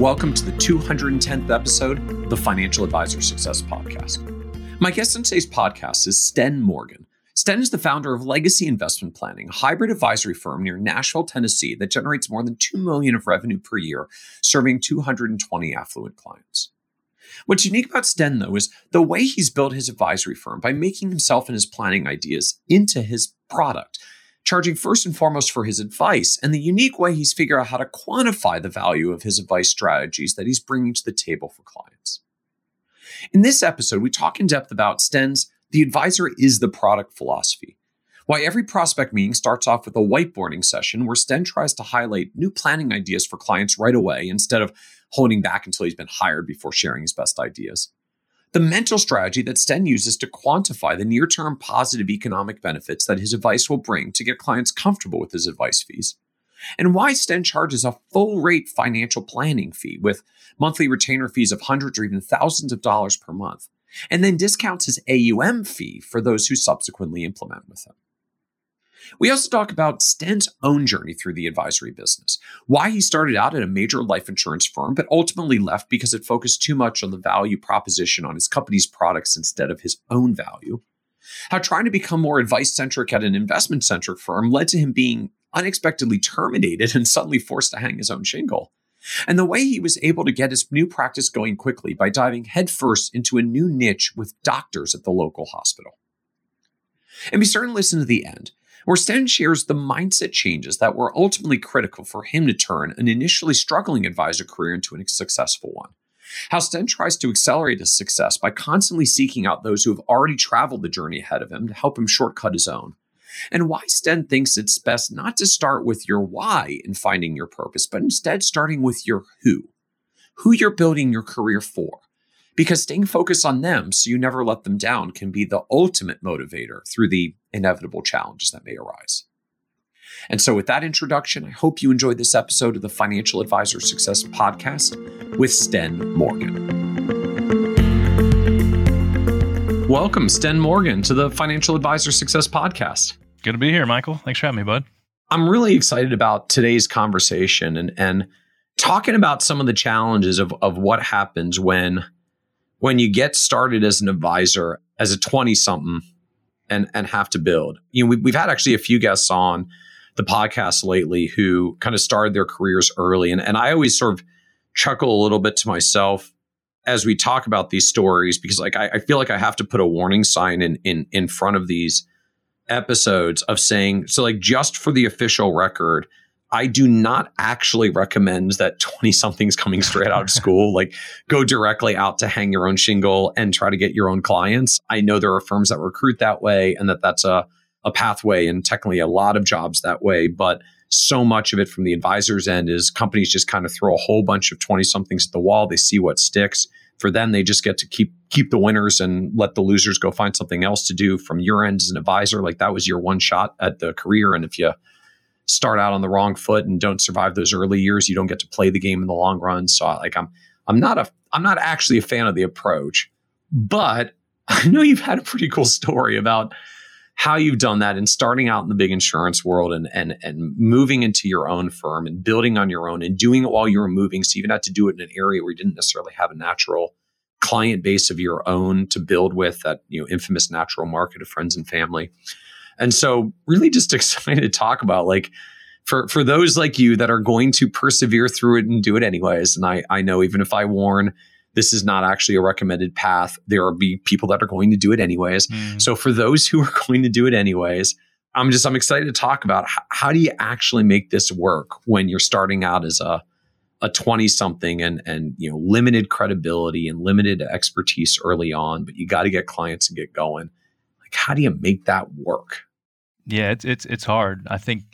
Welcome to the 210th episode of the Financial Advisor Success Podcast. My guest on today's podcast is Sten Morgan. Sten is the founder of Legacy Investment Planning, a hybrid advisory firm near Nashville, Tennessee that generates more than 2 million of revenue per year, serving 220 affluent clients. What's unique about Sten, though, is the way he's built his advisory firm by making himself and his planning ideas into his product charging first and foremost for his advice and the unique way he's figured out how to quantify the value of his advice strategies that he's bringing to the table for clients. In this episode, we talk in depth about Sten's The Advisor is the Product philosophy. Why every prospect meeting starts off with a whiteboarding session where Sten tries to highlight new planning ideas for clients right away instead of holding back until he's been hired before sharing his best ideas the mental strategy that Sten uses to quantify the near term positive economic benefits that his advice will bring to get clients comfortable with his advice fees, and why Sten charges a full rate financial planning fee with monthly retainer fees of hundreds or even thousands of dollars per month, and then discounts his AUM fee for those who subsequently implement with him. We also talk about Sten's own journey through the advisory business, why he started out at a major life insurance firm, but ultimately left because it focused too much on the value proposition on his company's products instead of his own value. How trying to become more advice centric at an investment centric firm led to him being unexpectedly terminated and suddenly forced to hang his own shingle. And the way he was able to get his new practice going quickly by diving headfirst into a new niche with doctors at the local hospital. And be certain to listen to the end where Sten shares the mindset changes that were ultimately critical for him to turn an initially struggling advisor career into a successful one. How Sten tries to accelerate his success by constantly seeking out those who have already traveled the journey ahead of him to help him shortcut his own. And why Sten thinks it's best not to start with your why in finding your purpose, but instead starting with your who. Who you're building your career for because staying focused on them so you never let them down can be the ultimate motivator through the inevitable challenges that may arise. And so, with that introduction, I hope you enjoyed this episode of the Financial Advisor Success Podcast with Sten Morgan. Welcome, Sten Morgan, to the Financial Advisor Success Podcast. Good to be here, Michael. Thanks for having me, bud. I'm really excited about today's conversation and, and talking about some of the challenges of, of what happens when when you get started as an advisor as a 20 something and and have to build. You know we, we've had actually a few guests on the podcast lately who kind of started their careers early. And, and i always sort of chuckle a little bit to myself as we talk about these stories because like I, I feel like i have to put a warning sign in in in front of these episodes of saying so like just for the official record I do not actually recommend that 20 somethings coming straight out of school, like go directly out to hang your own shingle and try to get your own clients. I know there are firms that recruit that way and that that's a, a pathway and technically a lot of jobs that way. But so much of it from the advisor's end is companies just kind of throw a whole bunch of 20 somethings at the wall. They see what sticks. For them, they just get to keep keep the winners and let the losers go find something else to do from your end as an advisor. Like that was your one shot at the career. And if you start out on the wrong foot and don't survive those early years, you don't get to play the game in the long run. So like I'm I'm not a I'm not actually a fan of the approach, but I know you've had a pretty cool story about how you've done that and starting out in the big insurance world and and and moving into your own firm and building on your own and doing it while you were moving. So you even had to do it in an area where you didn't necessarily have a natural client base of your own to build with that you know infamous natural market of friends and family. And so really just excited to talk about like for for those like you that are going to persevere through it and do it anyways. And I I know even if I warn this is not actually a recommended path, there will be people that are going to do it anyways. Mm. So for those who are going to do it anyways, I'm just I'm excited to talk about how, how do you actually make this work when you're starting out as a a 20 something and and you know limited credibility and limited expertise early on but you got to get clients and get going like how do you make that work yeah, it's it's it's hard. I think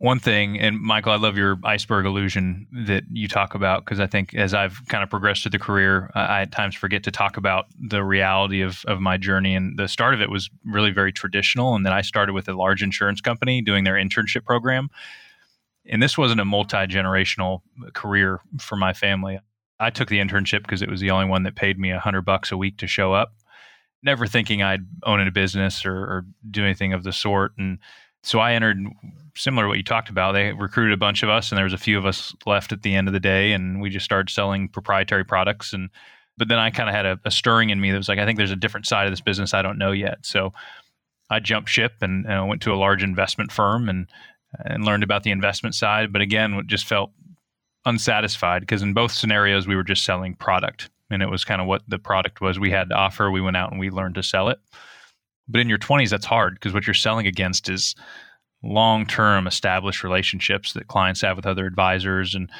one thing, and Michael, I love your iceberg illusion that you talk about because I think as I've kind of progressed through the career, I at times forget to talk about the reality of, of my journey. And the start of it was really very traditional. And then I started with a large insurance company doing their internship program. And this wasn't a multi generational career for my family. I took the internship because it was the only one that paid me a hundred bucks a week to show up, never thinking I'd own a business or, or do anything of the sort. And so I entered similar to what you talked about. They recruited a bunch of us, and there was a few of us left at the end of the day, and we just started selling proprietary products. And but then I kind of had a, a, stirring in me that was like, I think there's a different side of this business I don't know yet. So I jumped ship and, and went to a large investment firm and and learned about the investment side. But again, just felt unsatisfied because in both scenarios we were just selling product, and it was kind of what the product was we had to offer. We went out and we learned to sell it. But in your 20s, that's hard because what you're selling against is long term established relationships that clients have with other advisors. And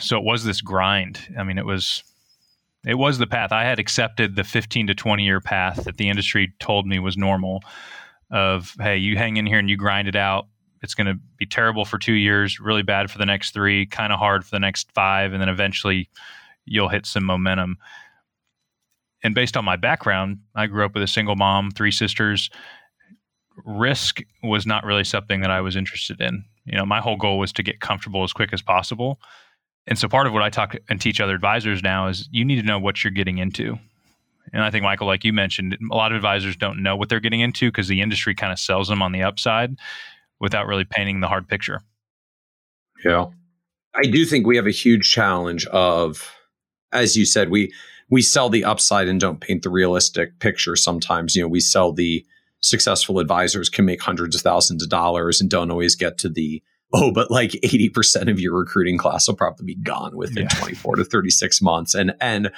so it was this grind. I mean, it was. It was the path. I had accepted the 15 to 20 year path that the industry told me was normal of, hey, you hang in here and you grind it out. It's going to be terrible for two years, really bad for the next three, kind of hard for the next five, and then eventually you'll hit some momentum and based on my background, I grew up with a single mom, three sisters. Risk was not really something that I was interested in. You know, my whole goal was to get comfortable as quick as possible. And so part of what I talk and teach other advisors now is you need to know what you're getting into. And I think Michael, like you mentioned, a lot of advisors don't know what they're getting into because the industry kind of sells them on the upside without really painting the hard picture. Yeah. I do think we have a huge challenge of as you said, we we sell the upside and don't paint the realistic picture sometimes. You know, we sell the successful advisors can make hundreds of thousands of dollars and don't always get to the oh, but like 80% of your recruiting class will probably be gone within yeah. 24 to 36 months. And and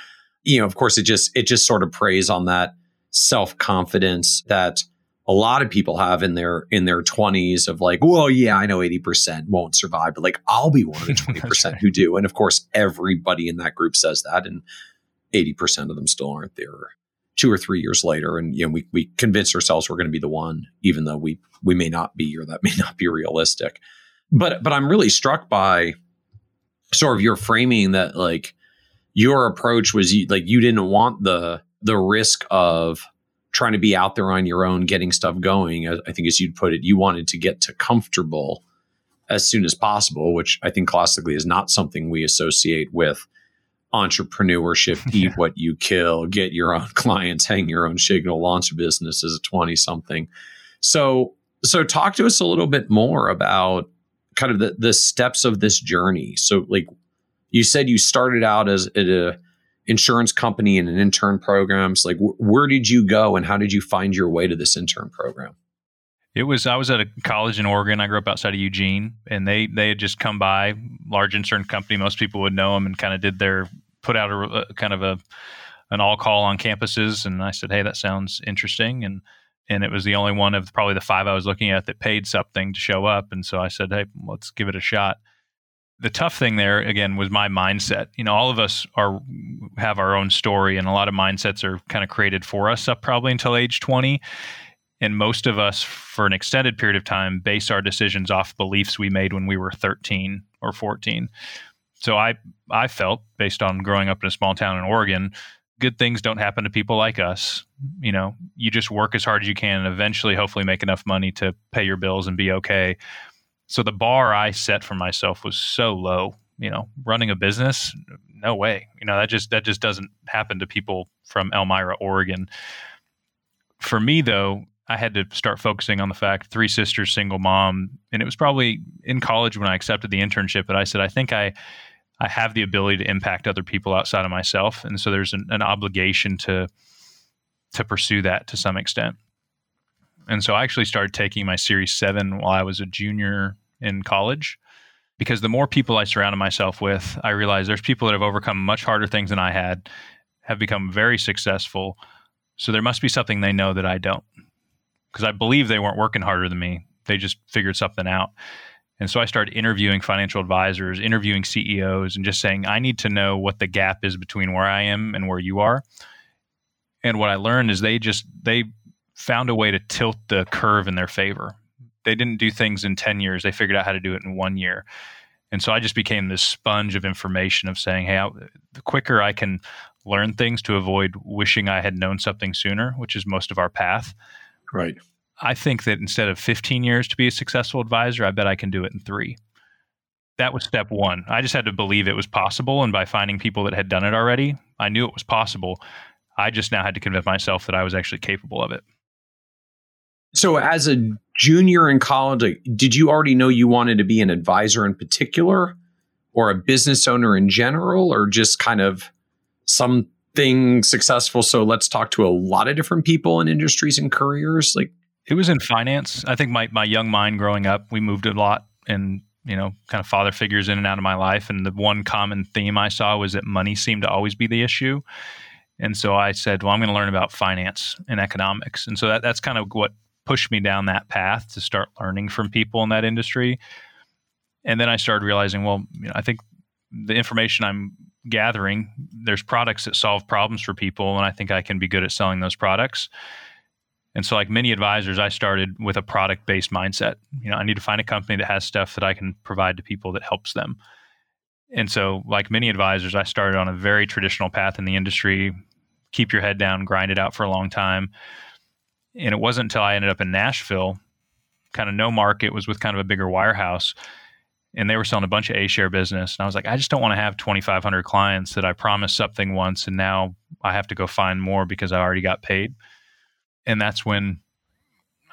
you know, of course, it just it just sort of preys on that self-confidence that a lot of people have in their in their 20s of like, well, yeah, I know 80% won't survive, but like I'll be one of the 20% right. who do. And of course, everybody in that group says that. And 80% of them still aren't there two or three years later. And, you know, we, we convince ourselves we're going to be the one, even though we, we may not be, or that may not be realistic. But, but I'm really struck by sort of your framing that like your approach was you, like, you didn't want the, the risk of trying to be out there on your own, getting stuff going. I think as you'd put it, you wanted to get to comfortable as soon as possible, which I think classically is not something we associate with entrepreneurship, eat what you kill, get your own clients, hang your own shingle, launch a business as a 20 something. So, so talk to us a little bit more about kind of the, the steps of this journey. So like you said, you started out as at a insurance company and an intern programs. Like wh- where did you go and how did you find your way to this intern program? It was I was at a college in Oregon. I grew up outside of Eugene, and they they had just come by, large insurance company. Most people would know them, and kind of did their put out a, a kind of a an all call on campuses. And I said, hey, that sounds interesting, and and it was the only one of probably the five I was looking at that paid something to show up. And so I said, hey, let's give it a shot. The tough thing there again was my mindset. You know, all of us are have our own story, and a lot of mindsets are kind of created for us up probably until age twenty. And most of us for an extended period of time base our decisions off beliefs we made when we were 13 or 14 so i i felt based on growing up in a small town in oregon good things don't happen to people like us. You know you just work as hard as you can and eventually hopefully make enough money to pay your bills and be okay so the bar i set for myself was so low you know running a business no way. You know that just that just doesn't happen to people from elmira oregon. For me though I had to start focusing on the fact three sisters, single mom, and it was probably in college when I accepted the internship that I said I think I I have the ability to impact other people outside of myself, and so there's an, an obligation to to pursue that to some extent. And so I actually started taking my Series Seven while I was a junior in college, because the more people I surrounded myself with, I realized there's people that have overcome much harder things than I had, have become very successful. So there must be something they know that I don't because I believe they weren't working harder than me. They just figured something out. And so I started interviewing financial advisors, interviewing CEOs, and just saying, I need to know what the gap is between where I am and where you are. And what I learned is they just, they found a way to tilt the curve in their favor. they didn't do things in 10 years. They figured out how to do it in one year. And so I just became this sponge of information of saying, hey, I, the quicker I can learn things to avoid wishing I had known something sooner, which is most of our path. Right. I think that instead of 15 years to be a successful advisor, I bet I can do it in three. That was step one. I just had to believe it was possible. And by finding people that had done it already, I knew it was possible. I just now had to convince myself that I was actually capable of it. So, as a junior in college, did you already know you wanted to be an advisor in particular, or a business owner in general, or just kind of something successful? So, let's talk to a lot of different people in industries and careers. Like, it was in finance. I think my my young mind growing up, we moved a lot, and you know, kind of father figures in and out of my life. And the one common theme I saw was that money seemed to always be the issue. And so I said, well, I'm going to learn about finance and economics. And so that, that's kind of what pushed me down that path to start learning from people in that industry. And then I started realizing, well, you know, I think the information I'm gathering, there's products that solve problems for people, and I think I can be good at selling those products. And so, like many advisors, I started with a product based mindset. You know, I need to find a company that has stuff that I can provide to people that helps them. And so, like many advisors, I started on a very traditional path in the industry keep your head down, grind it out for a long time and it wasn't until I ended up in Nashville, kind of no market, was with kind of a bigger wirehouse, and they were selling a bunch of A share business. And I was like, I just don't want to have 2,500 clients that I promised something once, and now I have to go find more because I already got paid. And that's when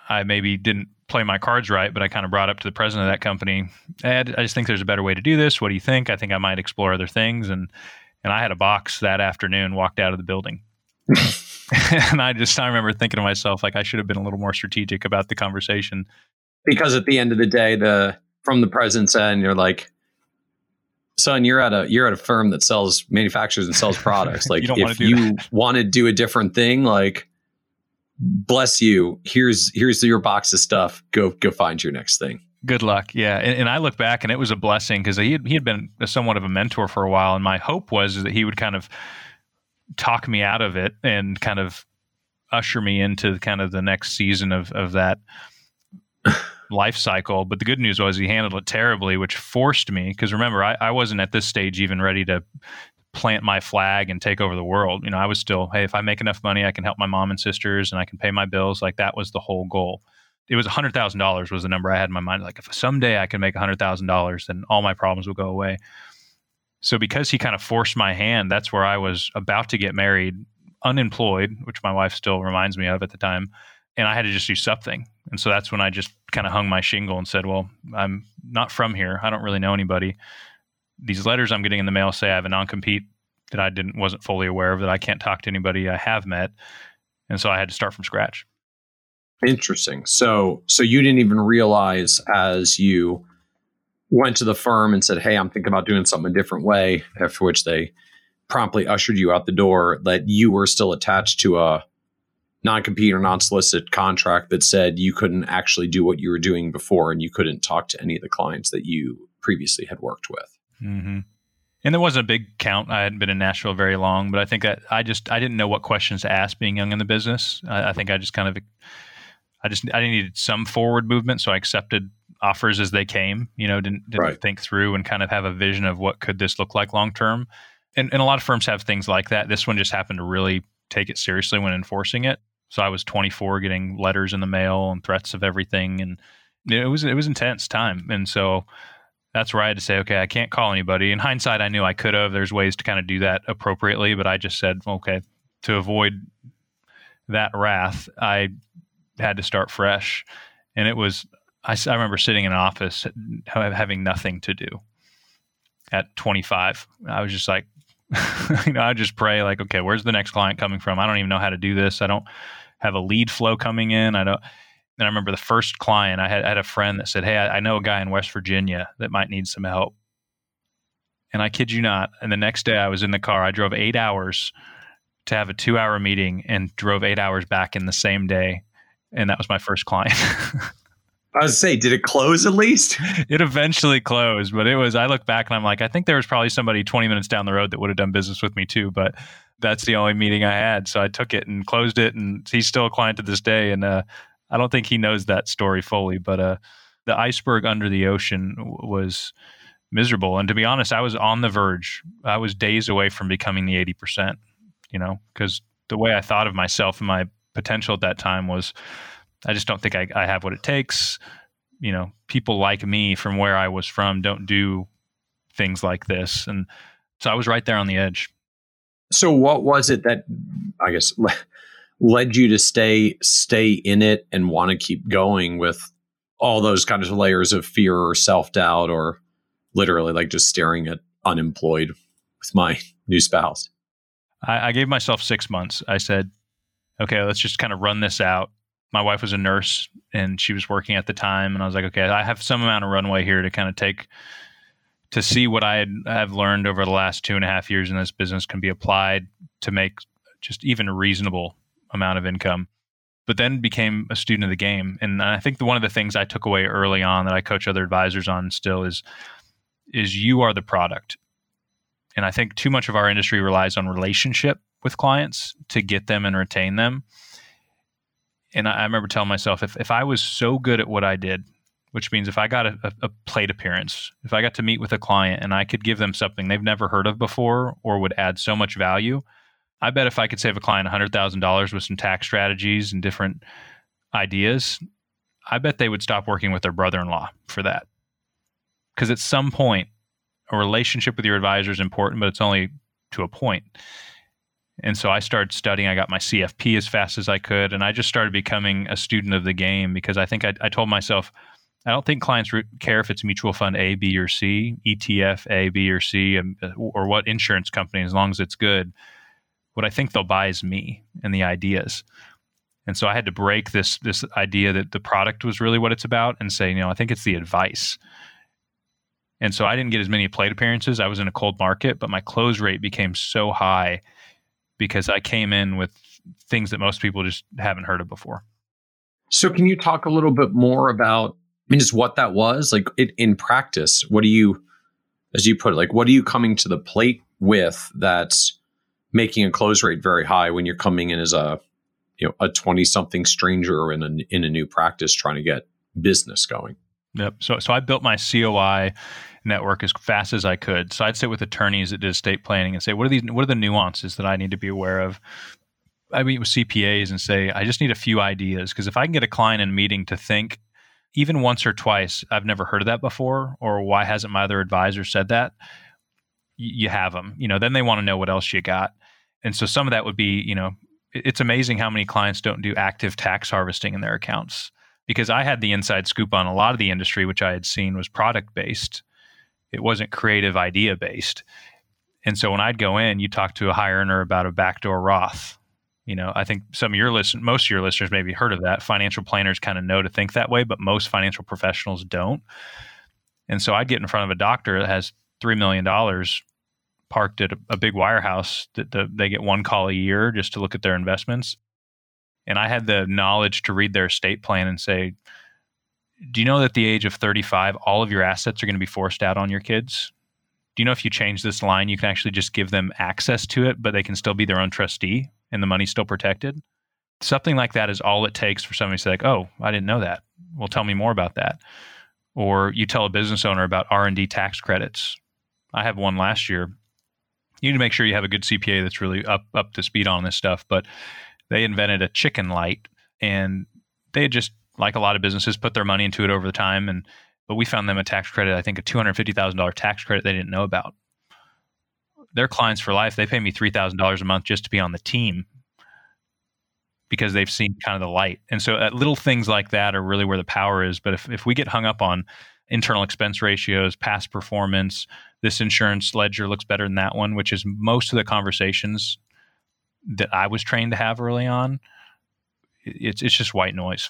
I maybe didn't play my cards right, but I kind of brought up to the president of that company, I just think there's a better way to do this. What do you think? I think I might explore other things. And and I had a box that afternoon, walked out of the building. and I just I remember thinking to myself like I should have been a little more strategic about the conversation. Because at the end of the day, the from the president's end, you're like, son, you're at a you're at a firm that sells manufactures and sells products. Like you if you want to do a different thing, like bless you. Here's here's your box of stuff. Go go find your next thing. Good luck. Yeah, and, and I look back and it was a blessing because he had, he had been somewhat of a mentor for a while, and my hope was that he would kind of talk me out of it and kind of usher me into kind of the next season of of that life cycle. But the good news was he handled it terribly, which forced me because remember I, I wasn't at this stage even ready to plant my flag and take over the world. You know, I was still, hey, if I make enough money, I can help my mom and sisters and I can pay my bills. Like that was the whole goal. It was a hundred thousand dollars was the number I had in my mind. Like if someday I can make a hundred thousand dollars, then all my problems will go away. So because he kind of forced my hand, that's where I was about to get married, unemployed, which my wife still reminds me of at the time, and I had to just do something. And so that's when I just kind of hung my shingle and said, "Well, I'm not from here. I don't really know anybody. These letters I'm getting in the mail say I have a non-compete that I didn't wasn't fully aware of that I can't talk to anybody I have met." And so I had to start from scratch. Interesting. So so you didn't even realize as you went to the firm and said, Hey, I'm thinking about doing something a different way, after which they promptly ushered you out the door, that you were still attached to a non compete or non solicit contract that said you couldn't actually do what you were doing before and you couldn't talk to any of the clients that you previously had worked with. Mm-hmm. And there wasn't a big count. I hadn't been in Nashville very long, but I think that I just I didn't know what questions to ask being young in the business. I, I think I just kind of I just I needed some forward movement, so I accepted offers as they came. You know, didn't didn't right. think through and kind of have a vision of what could this look like long term. And, and a lot of firms have things like that. This one just happened to really take it seriously when enforcing it. So I was 24, getting letters in the mail and threats of everything, and it was it was intense time. And so that's where I had to say, okay, I can't call anybody. In hindsight, I knew I could have. There's ways to kind of do that appropriately, but I just said, okay, to avoid that wrath, I had to start fresh. And it was I, I remember sitting in an office having nothing to do at 25. I was just like, you know, I just pray like, okay, where's the next client coming from? I don't even know how to do this. I don't have a lead flow coming in. I don't. And I remember the first client I had, I had a friend that said, "Hey, I, I know a guy in West Virginia that might need some help." And I kid you not. And the next day, I was in the car. I drove eight hours to have a two-hour meeting, and drove eight hours back in the same day. And that was my first client. I was say, did it close at least? It eventually closed, but it was. I look back and I'm like, I think there was probably somebody 20 minutes down the road that would have done business with me too, but that's the only meeting I had. So I took it and closed it, and he's still a client to this day. And uh, I don't think he knows that story fully, but uh, the iceberg under the ocean was miserable. And to be honest, I was on the verge. I was days away from becoming the 80%, you know, because the way I thought of myself and my potential at that time was I just don't think I, I have what it takes. You know, people like me from where I was from don't do things like this. And so I was right there on the edge. So what was it that I guess led you to stay stay in it and want to keep going with all those kind of layers of fear or self-doubt or literally like just staring at unemployed with my new spouse? I, I gave myself six months. I said, okay, let's just kind of run this out. My wife was a nurse and she was working at the time. And I was like, okay, I have some amount of runway here to kind of take to see what I have learned over the last two and a half years in this business can be applied to make just even a reasonable amount of income. But then became a student of the game. And I think the, one of the things I took away early on that I coach other advisors on still is is you are the product. And I think too much of our industry relies on relationship with clients to get them and retain them. And I, remember telling myself if, if I was so good at what I did, which means if I got a, a, plate appearance, if I got to meet with a client and I could give them something they've never heard of before or would add so much value, I bet if I could save a client $100,000 with some tax strategies and different ideas, I bet they would stop working with their brother in law for that. Because at some point, a relationship with your advisor is important, but it's only to a point. And so I started studying. I got my CFP as fast as I could. And I just started becoming a student of the game because I think I, I told myself, I don't think clients re- care if it's mutual fund A, B, or C, ETF A, B, or C, um, or what insurance company, as long as it's good. What I think they'll buy is me and the ideas. And so I had to break this this idea that the product was really what it's about and say, you know, I think it's the advice. And so I didn't get as many plate appearances. I was in a cold market, but my close rate became so high because I came in with things that most people just haven't heard of before. So, can you talk a little bit more about, I mean, just what that was? Like it, in practice, what do you, as you put it, like what are you coming to the plate with that's making a close rate very high when you're coming in as a, you know, a 20 something stranger in a, in a new practice trying to get business going? Yep. So, so I built my COI network as fast as I could. So I'd sit with attorneys that did estate planning and say, what are these? What are the nuances that I need to be aware of? I meet with CPAs and say, I just need a few ideas because if I can get a client in a meeting to think, even once or twice, I've never heard of that before, or why hasn't my other advisor said that? You have them. You know, then they want to know what else you got. And so some of that would be, you know, it's amazing how many clients don't do active tax harvesting in their accounts because I had the inside scoop on a lot of the industry, which I had seen was product based. It wasn't creative idea based. And so when I'd go in, you talk to a high earner about a backdoor Roth. You know, I think some of your listen, most of your listeners maybe heard of that. Financial planners kind of know to think that way, but most financial professionals don't. And so I'd get in front of a doctor that has three million dollars parked at a, a big wirehouse that the, they get one call a year just to look at their investments and I had the knowledge to read their estate plan and say, do you know that at the age of 35, all of your assets are going to be forced out on your kids? Do you know if you change this line, you can actually just give them access to it, but they can still be their own trustee and the money's still protected? Something like that is all it takes for somebody to say, like, oh, I didn't know that. Well, tell me more about that. Or you tell a business owner about R&D tax credits. I have one last year. You need to make sure you have a good CPA that's really up up to speed on this stuff. But they invented a chicken light and they just like a lot of businesses put their money into it over the time. And but we found them a tax credit i think a $250000 tax credit they didn't know about. Their clients for life. They pay me $3000 a month just to be on the team because they've seen kind of the light. And so uh, little things like that are really where the power is. But if, if we get hung up on internal expense ratios past performance this insurance ledger looks better than that one which is most of the conversations that I was trained to have early on, it's it's just white noise.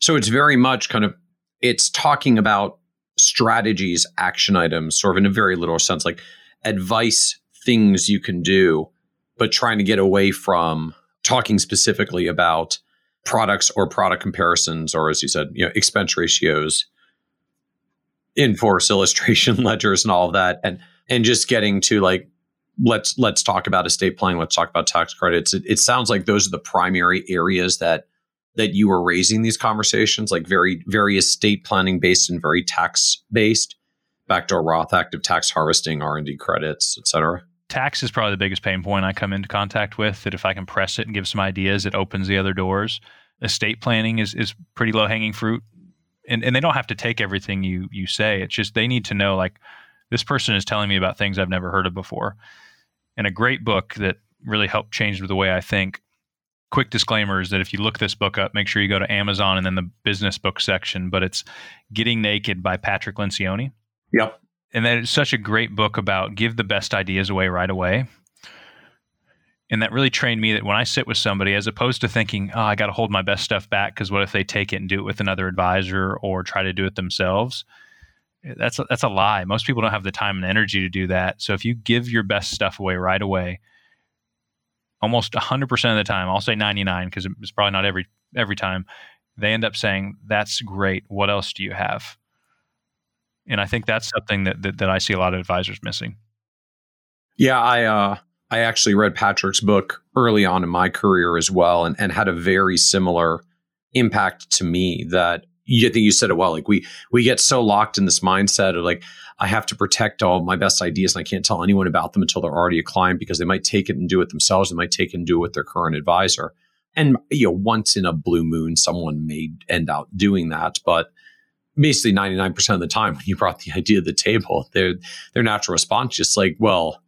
So it's very much kind of it's talking about strategies, action items, sort of in a very literal sense, like advice, things you can do, but trying to get away from talking specifically about products or product comparisons, or as you said, you know, expense ratios, in force illustration ledgers and all of that, and and just getting to like let's let's talk about estate planning. Let's talk about tax credits. It, it sounds like those are the primary areas that that you were raising these conversations, like very, very estate planning based and very tax based, backdoor Roth, active tax harvesting, R and D credits, et cetera? Tax is probably the biggest pain point I come into contact with. That if I can press it and give some ideas, it opens the other doors. Estate planning is is pretty low hanging fruit, and and they don't have to take everything you you say. It's just they need to know like this person is telling me about things I've never heard of before. And a great book that really helped change the way I think. Quick disclaimer is that if you look this book up, make sure you go to Amazon and then the business book section. But it's Getting Naked by Patrick Lencioni. Yep. And that is such a great book about give the best ideas away right away. And that really trained me that when I sit with somebody, as opposed to thinking, oh, I got to hold my best stuff back because what if they take it and do it with another advisor or try to do it themselves? That's a, that's a lie. Most people don't have the time and energy to do that. So if you give your best stuff away right away, almost 100% of the time, I'll say 99 because it's probably not every every time, they end up saying, "That's great. What else do you have?" And I think that's something that that, that I see a lot of advisors missing. Yeah, I uh, I actually read Patrick's book early on in my career as well, and, and had a very similar impact to me that you think you said it well. Like we we get so locked in this mindset of like I have to protect all my best ideas and I can't tell anyone about them until they're already a client because they might take it and do it themselves. They might take it and do it with their current advisor. And you know, once in a blue moon, someone may end up doing that, but basically 99% of the time when you brought the idea to the table, their their natural response just like, well,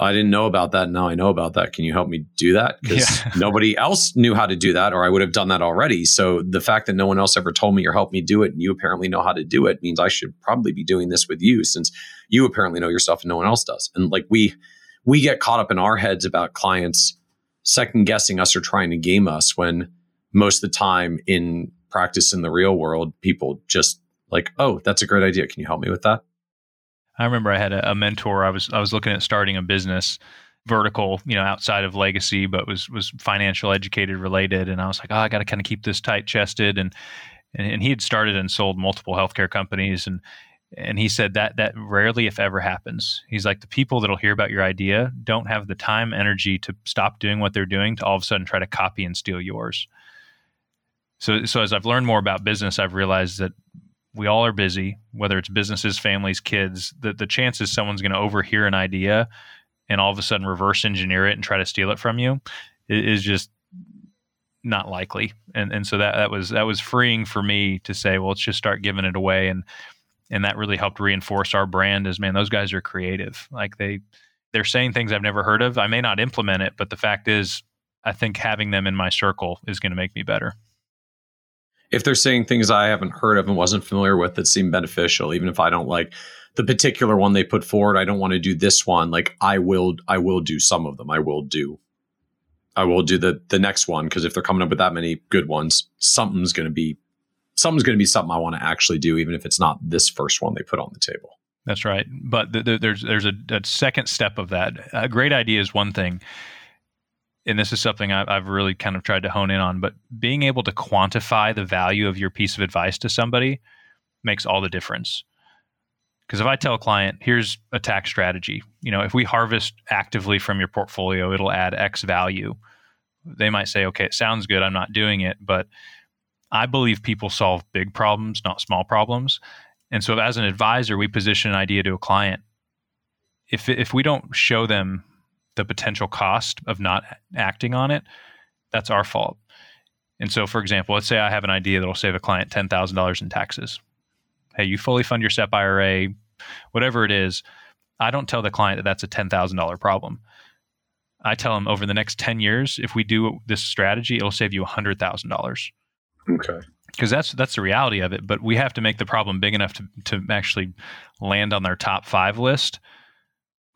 I didn't know about that. Now I know about that. Can you help me do that? Because yeah. nobody else knew how to do that, or I would have done that already. So the fact that no one else ever told me or helped me do it, and you apparently know how to do it, means I should probably be doing this with you, since you apparently know yourself and no one else does. And like we we get caught up in our heads about clients second guessing us or trying to game us when most of the time in practice in the real world, people just like, oh, that's a great idea. Can you help me with that? I remember I had a, a, mentor. I was I was looking at starting a business vertical, you know, outside of legacy, but was was financial educated related. And I was like, oh, I got to kind of keep this tight chested. And, and and he had started and sold multiple healthcare companies. And and he said that that rarely, if ever, happens. He's like the people that'll hear about your idea don't have the time, energy to stop doing what they're doing to all of a sudden try to copy and steal yours. So so as I've learned more about business, I've realized that we all are busy, whether it's businesses, families, kids, the, the chances someone's going to overhear an idea and all of a sudden reverse engineer it and try to steal it from you is just not likely. And and so that that was that was freeing for me to say, well, let's just start giving it away and and that really helped reinforce our brand as man, those guys are creative. Like they they're saying things I've never heard of. I may not implement it, but the fact is I think having them in my circle is going to make me better if they're saying things I haven't heard of and wasn't familiar with that seem beneficial, even if I don't like the particular one they put forward, I don't want to do this one. Like I will, I will do some of them. I will do, I will do the the next one because if they're coming up with that many good ones, something's going to be, something's going to be something I want to actually do, even if it's not this first one they put on the table. That's right. But th- th- there's there's a, a second step of that. A great idea is one thing and this is something I've really kind of tried to hone in on, but being able to quantify the value of your piece of advice to somebody makes all the difference. Because if I tell a client, here's a tax strategy, you know, if we harvest actively from your portfolio, it'll add X value. They might say, okay, it sounds good. I'm not doing it. But I believe people solve big problems, not small problems. And so as an advisor, we position an idea to a client. If, if we don't show them the potential cost of not acting on it, that's our fault. And so, for example, let's say I have an idea that'll save a client $10,000 in taxes. Hey, you fully fund your SEP IRA, whatever it is. I don't tell the client that that's a $10,000 problem. I tell them over the next 10 years, if we do this strategy, it'll save you $100,000. Okay. Because that's that's the reality of it. But we have to make the problem big enough to, to actually land on their top five list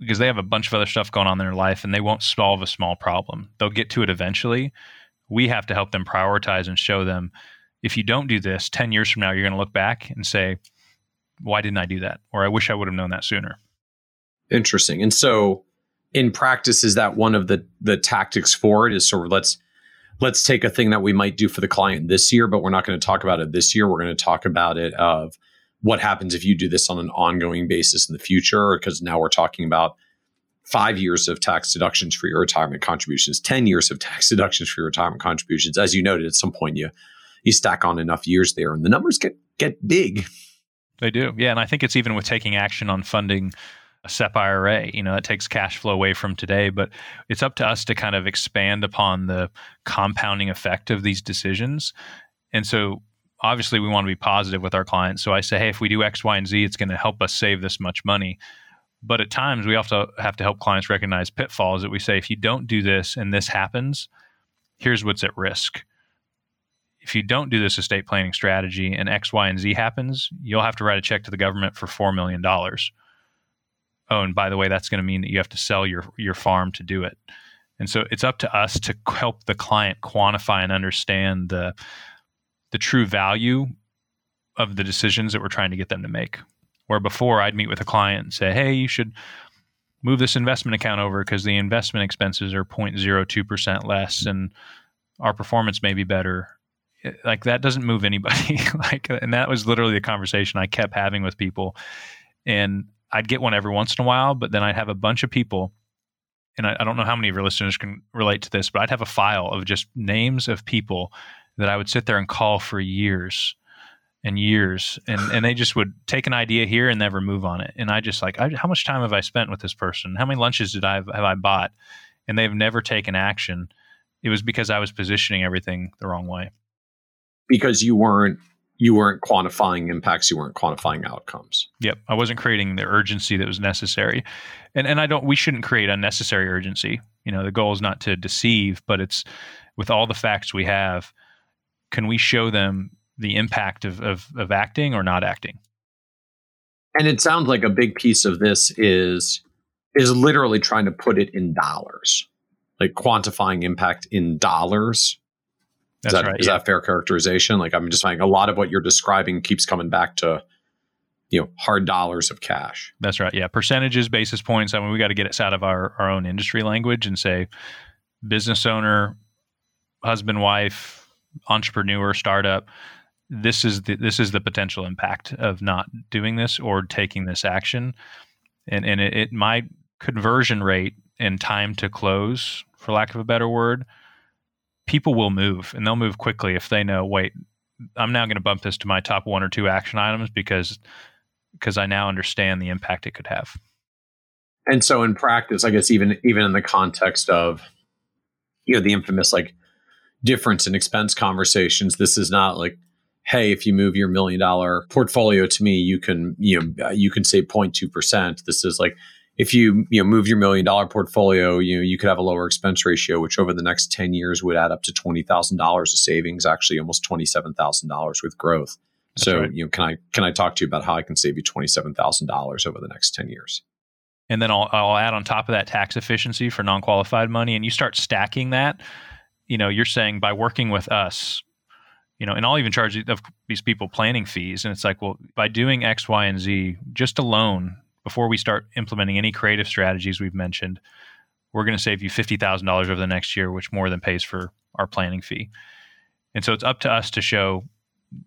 because they have a bunch of other stuff going on in their life and they won't solve a small problem. They'll get to it eventually. We have to help them prioritize and show them if you don't do this 10 years from now, you're going to look back and say, why didn't I do that? Or I wish I would have known that sooner. Interesting. And so in practice, is that one of the the tactics for it is sort of let's let's take a thing that we might do for the client this year, but we're not going to talk about it this year. We're going to talk about it of what happens if you do this on an ongoing basis in the future because now we're talking about five years of tax deductions for your retirement contributions, 10 years of tax deductions for your retirement contributions. As you noted, at some point you you stack on enough years there and the numbers get get big. They do. Yeah. And I think it's even with taking action on funding a SEP IRA, you know, that takes cash flow away from today, but it's up to us to kind of expand upon the compounding effect of these decisions. And so obviously we want to be positive with our clients. So I say, hey, if we do X, Y, and Z, it's going to help us save this much money. But at times we also have to help clients recognize pitfalls that we say, if you don't do this and this happens, here's what's at risk. If you don't do this estate planning strategy and X, Y, and Z happens, you'll have to write a check to the government for $4 million. Oh, and by the way, that's going to mean that you have to sell your, your farm to do it. And so it's up to us to help the client quantify and understand the, the true value of the decisions that we're trying to get them to make. Where before I'd meet with a client and say, hey, you should move this investment account over because the investment expenses are 0.02% less and our performance may be better. Eh, like that doesn't move anybody. like, and that was literally the conversation I kept having with people. And I'd get one every once in a while, but then I'd have a bunch of people. And I, I don't know how many of your listeners can relate to this, but I'd have a file of just names of people that I would sit there and call for years and years. And and they just would take an idea here and never move on it. And i just like I, how much time have i spent with this person? How many lunches did i have, have i bought? And they've never taken action. It was because i was positioning everything the wrong way. Because you weren't you weren't quantifying impacts you weren't quantifying outcomes. Yep. I wasn't creating the urgency that was necessary. And and i don't we shouldn't create unnecessary urgency. You know the goal is not to deceive but it's with all the facts we have can we show them the impact of, of, of acting or not acting? And it sounds like a big piece of this is is literally trying to put it in dollars, like quantifying impact in dollars. That's is that, right. Is yeah. that fair characterization? Like I'm just saying, a lot of what you're describing keeps coming back to, you know, hard dollars of cash. That's right. Yeah, percentages, basis points. I mean, we got to get us out of our our own industry language and say, business owner, husband, wife, entrepreneur, startup this is the this is the potential impact of not doing this or taking this action. And and it, it my conversion rate and time to close for lack of a better word people will move and they'll move quickly if they know wait i'm now going to bump this to my top one or two action items because because i now understand the impact it could have. And so in practice i guess even even in the context of you know the infamous like difference in expense conversations this is not like hey, if you move your million dollar portfolio to me, you can, you know, uh, you can save 0.2%. This is like, if you, you know, move your million dollar portfolio, you know, you could have a lower expense ratio, which over the next 10 years would add up to $20,000 of savings, actually almost $27,000 with growth. That's so, right. you know, can I, can I talk to you about how I can save you $27,000 over the next 10 years? and then I'll, I'll add on top of that tax efficiency for non-qualified money and you start stacking that you know you're saying by working with us you know, and I'll even charge these people planning fees. And it's like, well, by doing X, Y, and Z just alone, before we start implementing any creative strategies we've mentioned, we're going to save you fifty thousand dollars over the next year, which more than pays for our planning fee. And so it's up to us to show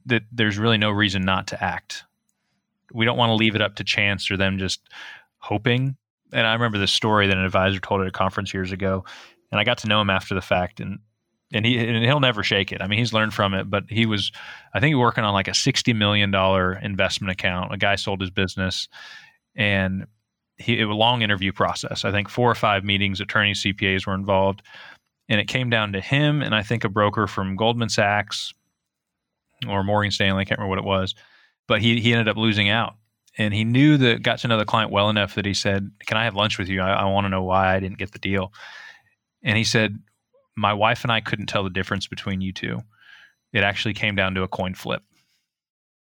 that there's really no reason not to act. We don't want to leave it up to chance or them just hoping. And I remember this story that an advisor told at a conference years ago, and I got to know him after the fact. And and he and he'll never shake it. I mean, he's learned from it, but he was, I think, working on like a sixty million dollar investment account. A guy sold his business, and he it was a long interview process. I think four or five meetings, attorneys, CPAs were involved, and it came down to him and I think a broker from Goldman Sachs or Morgan Stanley. I can't remember what it was, but he he ended up losing out. And he knew that got to know the client well enough that he said, "Can I have lunch with you? I, I want to know why I didn't get the deal." And he said, my wife and I couldn't tell the difference between you two. It actually came down to a coin flip.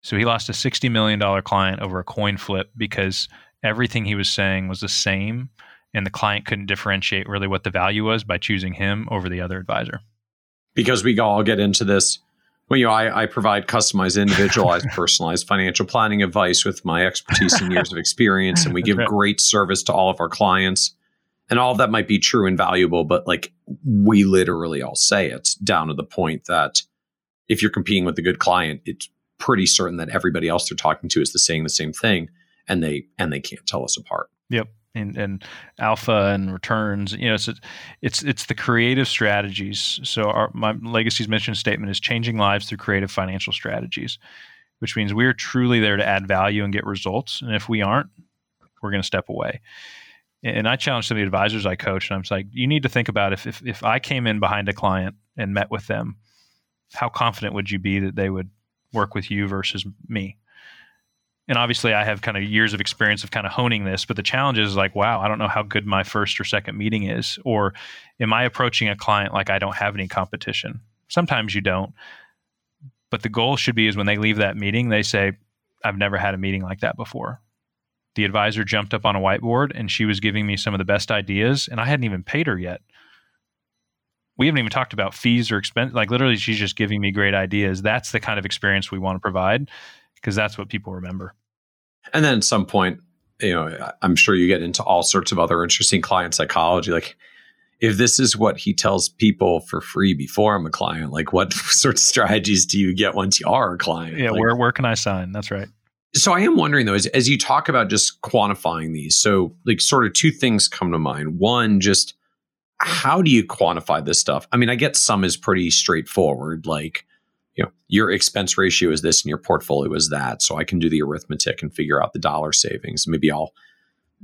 So he lost a $60 million client over a coin flip because everything he was saying was the same and the client couldn't differentiate really what the value was by choosing him over the other advisor. Because we all get into this. Well, you know, I, I provide customized, individualized, personalized financial planning advice with my expertise and years of experience, and we give great service to all of our clients and all of that might be true and valuable but like we literally all say it down to the point that if you're competing with a good client it's pretty certain that everybody else they're talking to is the saying the same thing and they and they can't tell us apart Yep. and, and alpha and returns. You know, it's it's it's the creative strategies. So our my legacy's mission statement is changing lives through creative financial strategies, which means we are truly there to add value and get results. And if we aren't, we're going to step away. And I challenge some of the advisors I coach, and I'm like, you need to think about if, if if I came in behind a client and met with them, how confident would you be that they would work with you versus me? and obviously I have kind of years of experience of kind of honing this, but the challenge is like, wow, I don't know how good my first or second meeting is. Or am I approaching a client like I don't have any competition? Sometimes you don't. But the goal should be is when they leave that meeting, they say, I've never had a meeting like that before. The advisor jumped up on a whiteboard and she was giving me some of the best ideas, and I hadn't even paid her yet. We haven't even talked about fees or expense. Like literally, she's just giving me great ideas. That's the kind of experience we want to provide because that's what people remember. And then at some point, you know, I'm sure you get into all sorts of other interesting client psychology. Like, if this is what he tells people for free before I'm a client, like what sort of strategies do you get once you are a client? Yeah, like, where where can I sign? That's right. So I am wondering though, as, as you talk about just quantifying these, so like sort of two things come to mind. One, just how do you quantify this stuff? I mean, I get some is pretty straightforward, like you know your expense ratio is this and your portfolio is that so i can do the arithmetic and figure out the dollar savings maybe i'll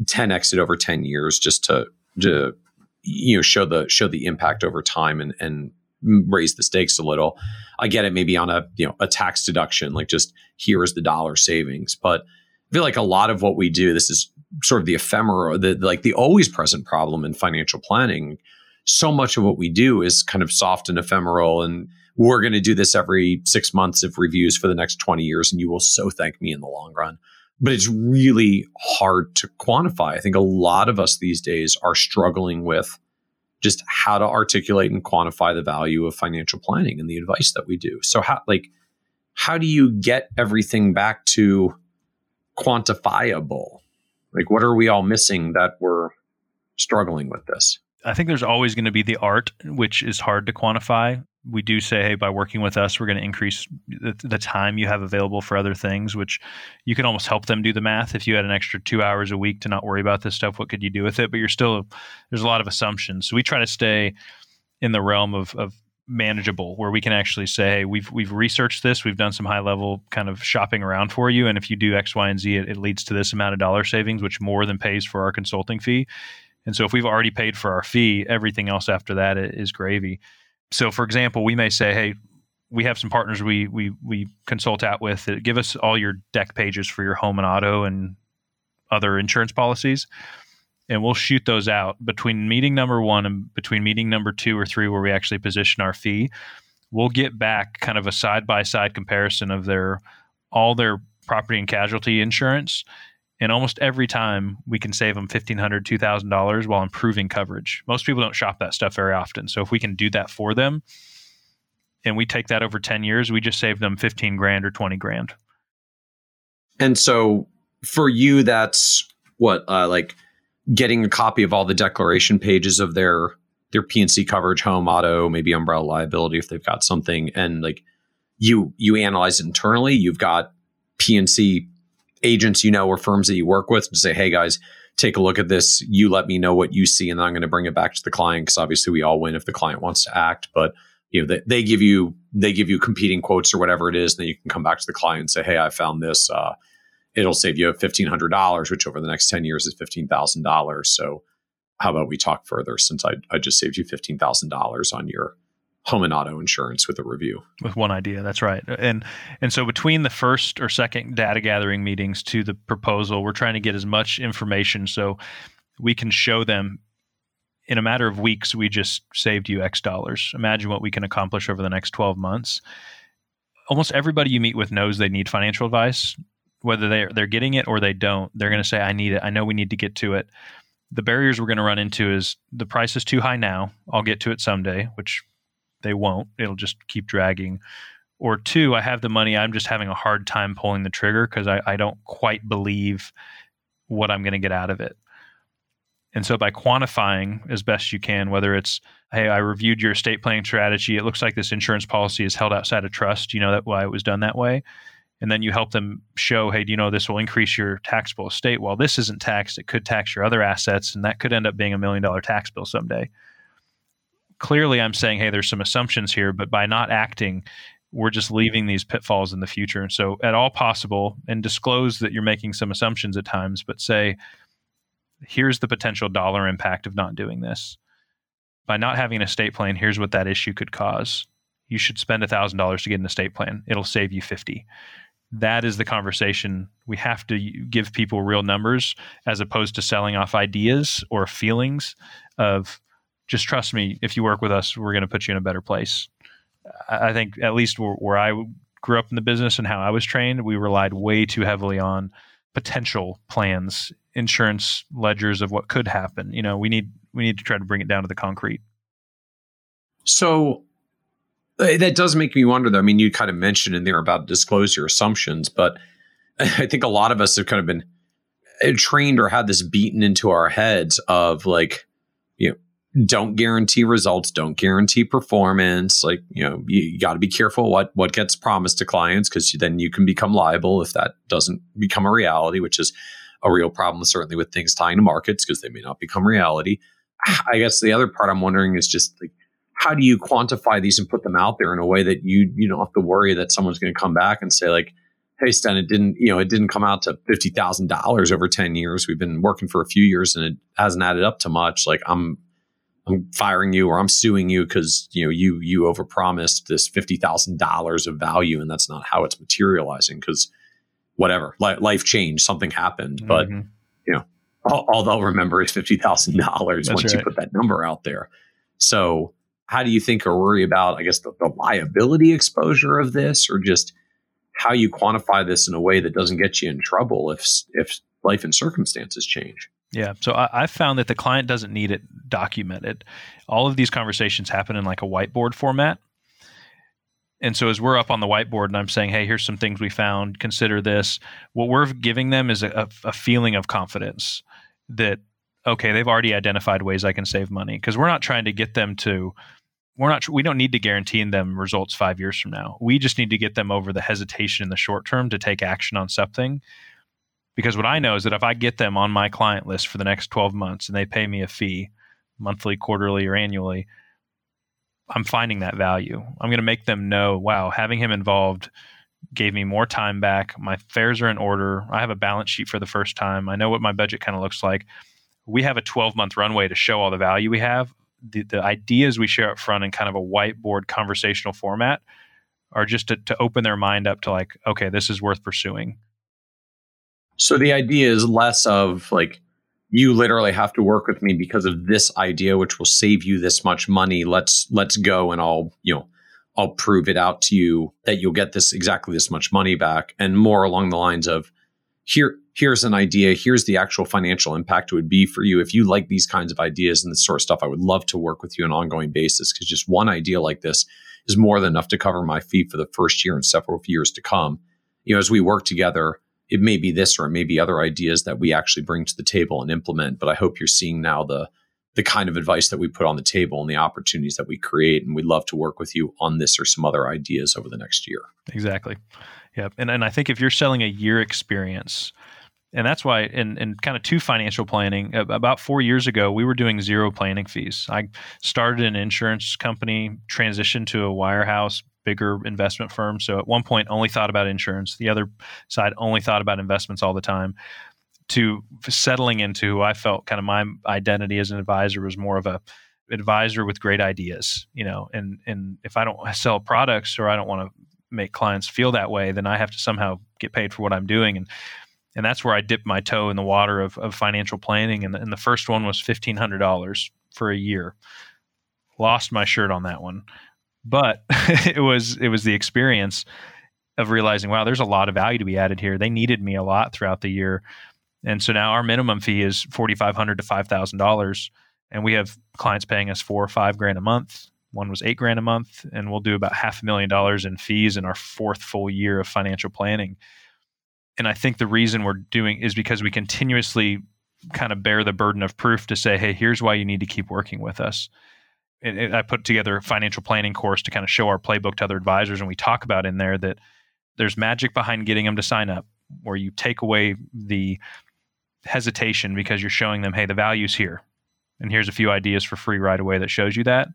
10x it over 10 years just to to you know show the show the impact over time and and raise the stakes a little. I get it maybe on a you know a tax deduction like just here is the dollar savings. But i feel like a lot of what we do this is sort of the ephemeral the like the always present problem in financial planning. So much of what we do is kind of soft and ephemeral and we're going to do this every six months of reviews for the next 20 years and you will so thank me in the long run. But it's really hard to quantify. I think a lot of us these days are struggling with just how to articulate and quantify the value of financial planning and the advice that we do. So how like how do you get everything back to quantifiable? Like what are we all missing that we're struggling with this? I think there's always going to be the art, which is hard to quantify we do say, hey, by working with us, we're going to increase the, the, time you have available for other things, which you can almost help them do the math. If you had an extra two hours a week to not worry about this stuff, what could you do with it? But you're still, there's a lot of assumptions. So we try to stay in the realm of, of manageable where we can actually say, hey, we've, we've researched this, we've done some high level kind of shopping around for you. And if you do X, Y, and Z, it, it leads to this amount of dollar savings, which more than pays for our consulting fee. And so if we've already paid for our fee, everything else after that is gravy so for example, we may say, hey, we have some partners we we we consult out with that give us all your deck pages for your home and auto and other insurance policies and we'll shoot those out. Between meeting number one and between meeting number two or three where we actually position our fee we'll get back kind of a side by side comparison of their all their property and casualty insurance and almost every time we can save them $1500 $2000 while improving coverage. Most people don't shop that stuff very often. So if we can do that for them and we take that over 10 years we just save them 15 grand or 20 grand. And so for you that's what uh, like getting a copy of all the declaration pages of their their P&C coverage home auto maybe umbrella liability if they've got something. And like you you analyze it internally you've got P&C agents you know or firms that you work with to say, hey guys, take a look at this. You let me know what you see, and then I'm going to bring it back to the client because obviously we all win if the client wants to act. But you know, they, they give you they give you competing quotes or whatever it is, and then you can come back to the client and say, hey, I found this. Uh, it'll save you fifteen hundred dollars, which over the next ten years is fifteen thousand dollars. So how about we talk further since I, I just saved you fifteen thousand dollars on your home and auto insurance with a review. With one idea that's right. And and so between the first or second data gathering meetings to the proposal we're trying to get as much information so we can show them in a matter of weeks we just saved you x dollars. Imagine what we can accomplish over the next 12 months. Almost everybody you meet with knows they need financial advice. Whether they're they're getting it or they don't they're going to say i need it. I know we need to get to it. The barriers we're going to run into is the price is too high now. I'll get to it someday which they won't. It'll just keep dragging. Or two, I have the money. I'm just having a hard time pulling the trigger because I, I don't quite believe what I'm going to get out of it. And so by quantifying as best you can, whether it's, hey, I reviewed your estate planning strategy. It looks like this insurance policy is held outside of trust. You know that why it was done that way. and then you help them show, hey, do you know this will increase your taxable estate? While this isn't taxed; it could tax your other assets, and that could end up being a million dollar tax bill someday. Clearly, I'm saying, hey, there's some assumptions here, but by not acting, we're just leaving these pitfalls in the future. And so, at all possible, and disclose that you're making some assumptions at times, but say, here's the potential dollar impact of not doing this. By not having an estate plan, here's what that issue could cause. You should spend $1,000 to get an estate plan. It'll save you 50. That is the conversation. We have to give people real numbers as opposed to selling off ideas or feelings of just trust me, if you work with us, we're going to put you in a better place. I think at least where, I grew up in the business and how I was trained, we relied way too heavily on potential plans, insurance ledgers of what could happen. You know, we need we need to try to bring it down to the concrete. So uh, that does make me wonder though. I mean, you kind of mentioned in there about disclose your assumptions, but I think a lot of us have kind of been uh, trained or had this beaten into our heads of like, don't guarantee results, don't guarantee performance. Like, you know, you, you got to be careful what what gets promised to clients because then you can become liable if that doesn't become a reality, which is a real problem certainly with things tying to markets because they may not become reality. I guess the other part I'm wondering is just like how do you quantify these and put them out there in a way that you you don't have to worry that someone's going to come back and say like hey Sten it didn't you know it didn't come out to $50,000 over 10 years we've been working for a few years and it hasn't added up to much like I'm I'm firing you or I'm suing you because you know you you overpromised this fifty thousand dollars of value and that's not how it's materializing because whatever li- life changed something happened mm-hmm. but you know all, all, they'll remember is fifty thousand dollars once right. you put that number out there so how do you think or worry about I guess the, the liability exposure of this or just how you quantify this in a way that doesn't get you in trouble if if life and circumstances change yeah. So I, found that the client doesn't need it documented. All of these conversations happen in like a whiteboard format. And so as we're up on the whiteboard and I'm saying, hey, here's some things we found, consider this, what we're giving them is a, a feeling of confidence that, okay, they've already identified ways I can save money. Because we're not trying to get them to, we're not, we don't need to guarantee them results five years from now. We just need to get them over the hesitation in the short term to take action on something because what I know is that if I get them on my client list for the next 12 months and they pay me a fee monthly, quarterly, or annually, I'm finding that value. I'm going to make them know, wow, having him involved gave me more time back. My fares are in order. I have a balance sheet for the first time. I know what my budget kind of looks like. We have a 12 month runway to show all the value we have. The, the ideas we share up front in kind of a whiteboard conversational format are just to, to open their mind up to like, okay, this is worth pursuing. So the idea is less of like you literally have to work with me because of this idea which will save you this much money. Let's let's go and I'll, you know, I'll prove it out to you that you'll get this exactly this much money back and more along the lines of here here's an idea, here's the actual financial impact it would be for you if you like these kinds of ideas and this sort of stuff. I would love to work with you on an ongoing basis because just one idea like this is more than enough to cover my fee for the first year and several years to come. You know, as we work together, it may be this or it may be other ideas that we actually bring to the table and implement. But I hope you're seeing now the the kind of advice that we put on the table and the opportunities that we create. And we'd love to work with you on this or some other ideas over the next year. Exactly. Yeah. And and I think if you're selling a year experience, and that's why in, in kind of two financial planning about four years ago we were doing zero planning fees i started an insurance company transitioned to a wirehouse bigger investment firms. So at one point, only thought about insurance. The other side only thought about investments all the time. To settling into I felt kind of my identity as an advisor was more of a advisor with great ideas, you know. And and if I don't sell products or I don't want to make clients feel that way, then I have to somehow get paid for what I'm doing. And and that's where I dipped my toe in the water of, of financial planning. And the, and the first one was fifteen hundred dollars for a year. Lost my shirt on that one but it was it was the experience of realizing wow there's a lot of value to be added here. They needed me a lot throughout the year. And so now our minimum fee is $4500 to $5000 and we have clients paying us four or five grand a month. One was eight grand a month and we'll do about half a million dollars in fees in our fourth full year of financial planning. And i think the reason we're doing is because we continuously kind of bear the burden of proof to say hey here's why you need to keep working with us it, it, I put together a financial planning course to kind of show our playbook to other advisors, and we talk about in there that There's magic behind getting them to sign up where you take away the hesitation because you're showing them, hey, the value's here. And here's a few ideas for free right away that shows you that.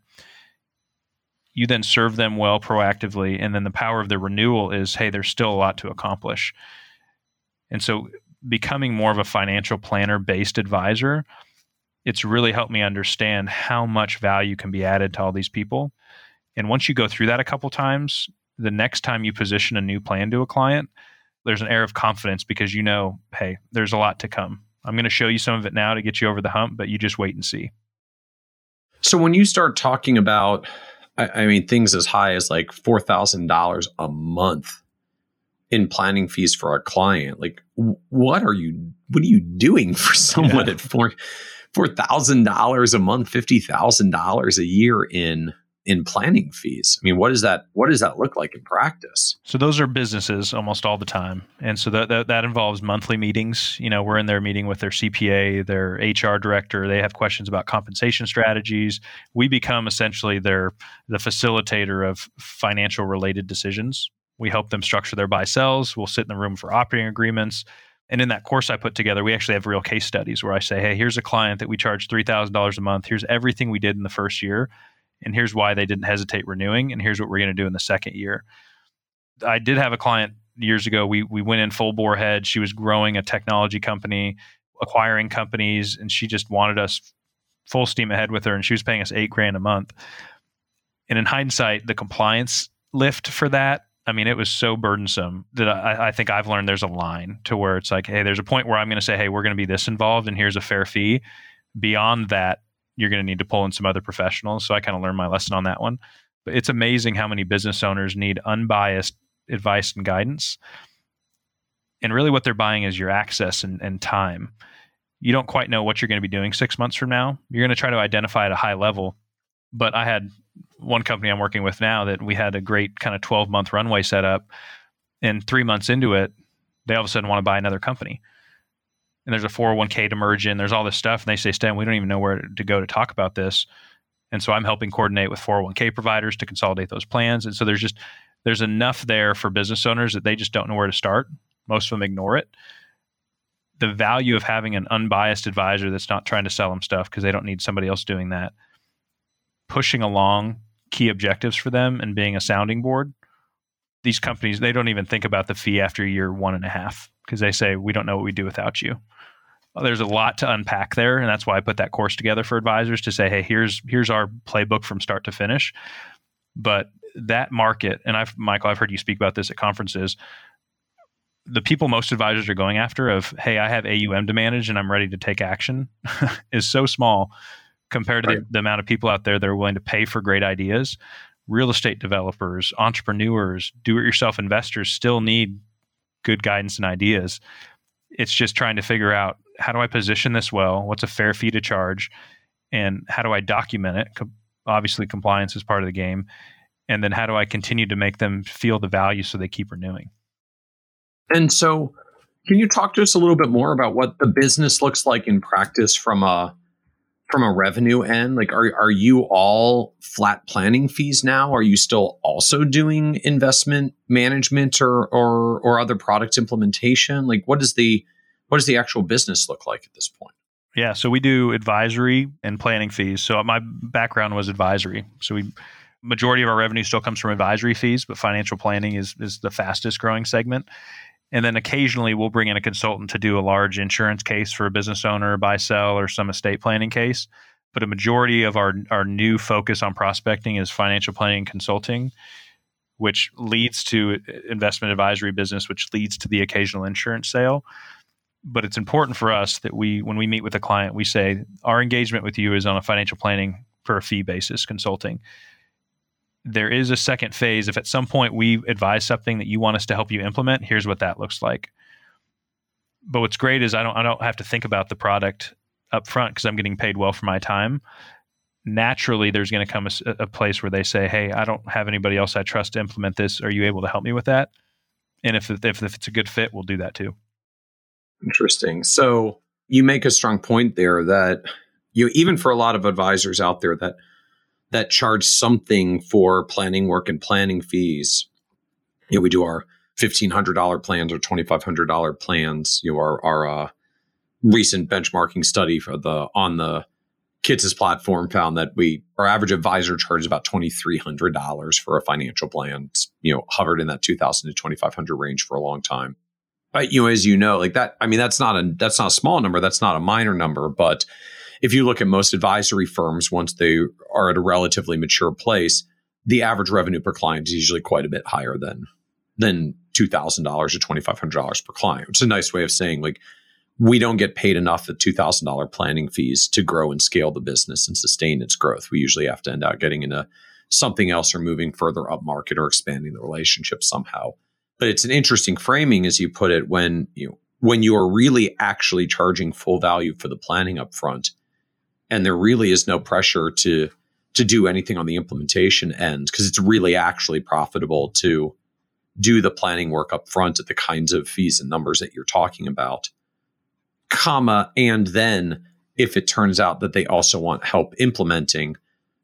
You then serve them well proactively. And then the power of the renewal is, hey, there's still a lot to accomplish. And so becoming more of a financial planner based advisor, it's really helped me understand how much value can be added to all these people. And once you go through that a couple times, the next time you position a new plan to a client, there's an air of confidence because you know, hey, there's a lot to come. I'm going to show you some of it now to get you over the hump, but you just wait and see. So when you start talking about, I, I mean, things as high as like four thousand dollars a month in planning fees for a client, like what are you what are you doing for someone yeah. at four four thousand dollars a month, fifty thousand dollars a year in in planning fees. I mean, what does that what does that look like in practice? So those are businesses almost all the time, and so that that, that involves monthly meetings. You know, we're in there meeting with their CPA, their HR director. They have questions about compensation strategies. We become essentially their the facilitator of financial related decisions. We help them structure their buy sells. We'll sit in the room for operating agreements. And in that course I put together, we actually have real case studies where I say, hey, here's a client that we charge $3,000 a month. Here's everything we did in the first year and here's why they didn't hesitate renewing and here's what we're going to do in the second year. I did have a client years ago. We we went in full bore head. She was growing a technology company acquiring companies and she just wanted us full steam ahead with her and she was paying us eight grand a month. And in hindsight the compliance lift for that i mean it was so burdensome that I, I think i've learned there's a line to where it's like hey there's a point where i'm going to say hey we're going to be this involved and here's a fair fee beyond that you're going to need to pull in some other professionals. So I kind of learned my lesson on that one. But it's amazing how many business owners need unbiased advice and guidance. And really, what they're buying is your access and, and time. You don't quite know what you're going to be doing six months from now. You're going to try to identify at a high level. But I had one company I'm working with now that we had a great kind of 12 month runway set up. And three months into it, they all of a sudden want to buy another company and there's a 401k to merge in. There's all this stuff. And they say, Sten, we don't even know where to go to talk about this. And so I'm helping coordinate with 401k providers to consolidate those plans. And so there's just, there's enough there for business owners that they just don't know where to start. Most of them ignore it. The value of having an unbiased advisor that's not trying to sell them stuff because they don't need somebody else doing that, pushing along key objectives for them and being a sounding board. These companies, they don't even think about the fee after year one and a half because they say, we don't know what we do without you there's a lot to unpack there and that's why i put that course together for advisors to say hey here's here's our playbook from start to finish but that market and i've michael i've heard you speak about this at conferences the people most advisors are going after of hey i have aum to manage and i'm ready to take action is so small compared to right. the, the amount of people out there that are willing to pay for great ideas real estate developers entrepreneurs do it yourself investors still need good guidance and ideas it's just trying to figure out how do I position this well? What's a fair fee to charge? And how do I document it? Co- obviously, compliance is part of the game. And then how do I continue to make them feel the value so they keep renewing? And so, can you talk to us a little bit more about what the business looks like in practice from a from a revenue end? Like, are are you all flat planning fees now? Are you still also doing investment management or or or other product implementation? Like, what is the what does the actual business look like at this point? Yeah, so we do advisory and planning fees. So my background was advisory. So we majority of our revenue still comes from advisory fees, but financial planning is is the fastest growing segment. And then occasionally we'll bring in a consultant to do a large insurance case for a business owner, buy sell, or some estate planning case. But a majority of our our new focus on prospecting is financial planning consulting, which leads to uh, investment advisory business, which leads to the occasional insurance sale but it's important for us that we when we meet with a client we say our engagement with you is on a financial planning for a fee basis consulting there is a second phase. If at some point we advise something that you want us to help you implement here's what that looks like. But what's great is i don't i don't have to think about the product up front because i'm getting paid well for my time. Naturally there's going to come a, a place where they say hey i don't have anybody else i trust to implement this. Are you able to help me with that? And if, if, if it's a good fit we'll do that too. Interesting. So you make a strong point there that you even for a lot of advisors out there that that charge something for planning work and planning fees. You know, we do our $1,500 plans or $2,500 plans. You know, our, our uh, recent benchmarking study for the on the Kitces platform found that we our average advisor charges about twenty three hundred dollars for a financial plan. It's, you know, hovered in that two thousand to twenty five hundred range for a long time. But you know, as you know, like that. I mean, that's not a that's not a small number. That's not a minor number. But if you look at most advisory firms, once they are at a relatively mature place, the average revenue per client is usually quite a bit higher than than two thousand dollars or twenty five hundred dollars per client. It's a nice way of saying like we don't get paid enough at $2,000 planning fees to grow and scale the business and sustain its growth. We usually have to end up getting into something else or moving further up market or expanding the relationship somehow. But it's an interesting framing, as you put it, when you when you are really actually charging full value for the planning up front, and there really is no pressure to to do anything on the implementation end because it's really actually profitable to do the planning work up front at the kinds of fees and numbers that you're talking about comma, and then if it turns out that they also want help implementing,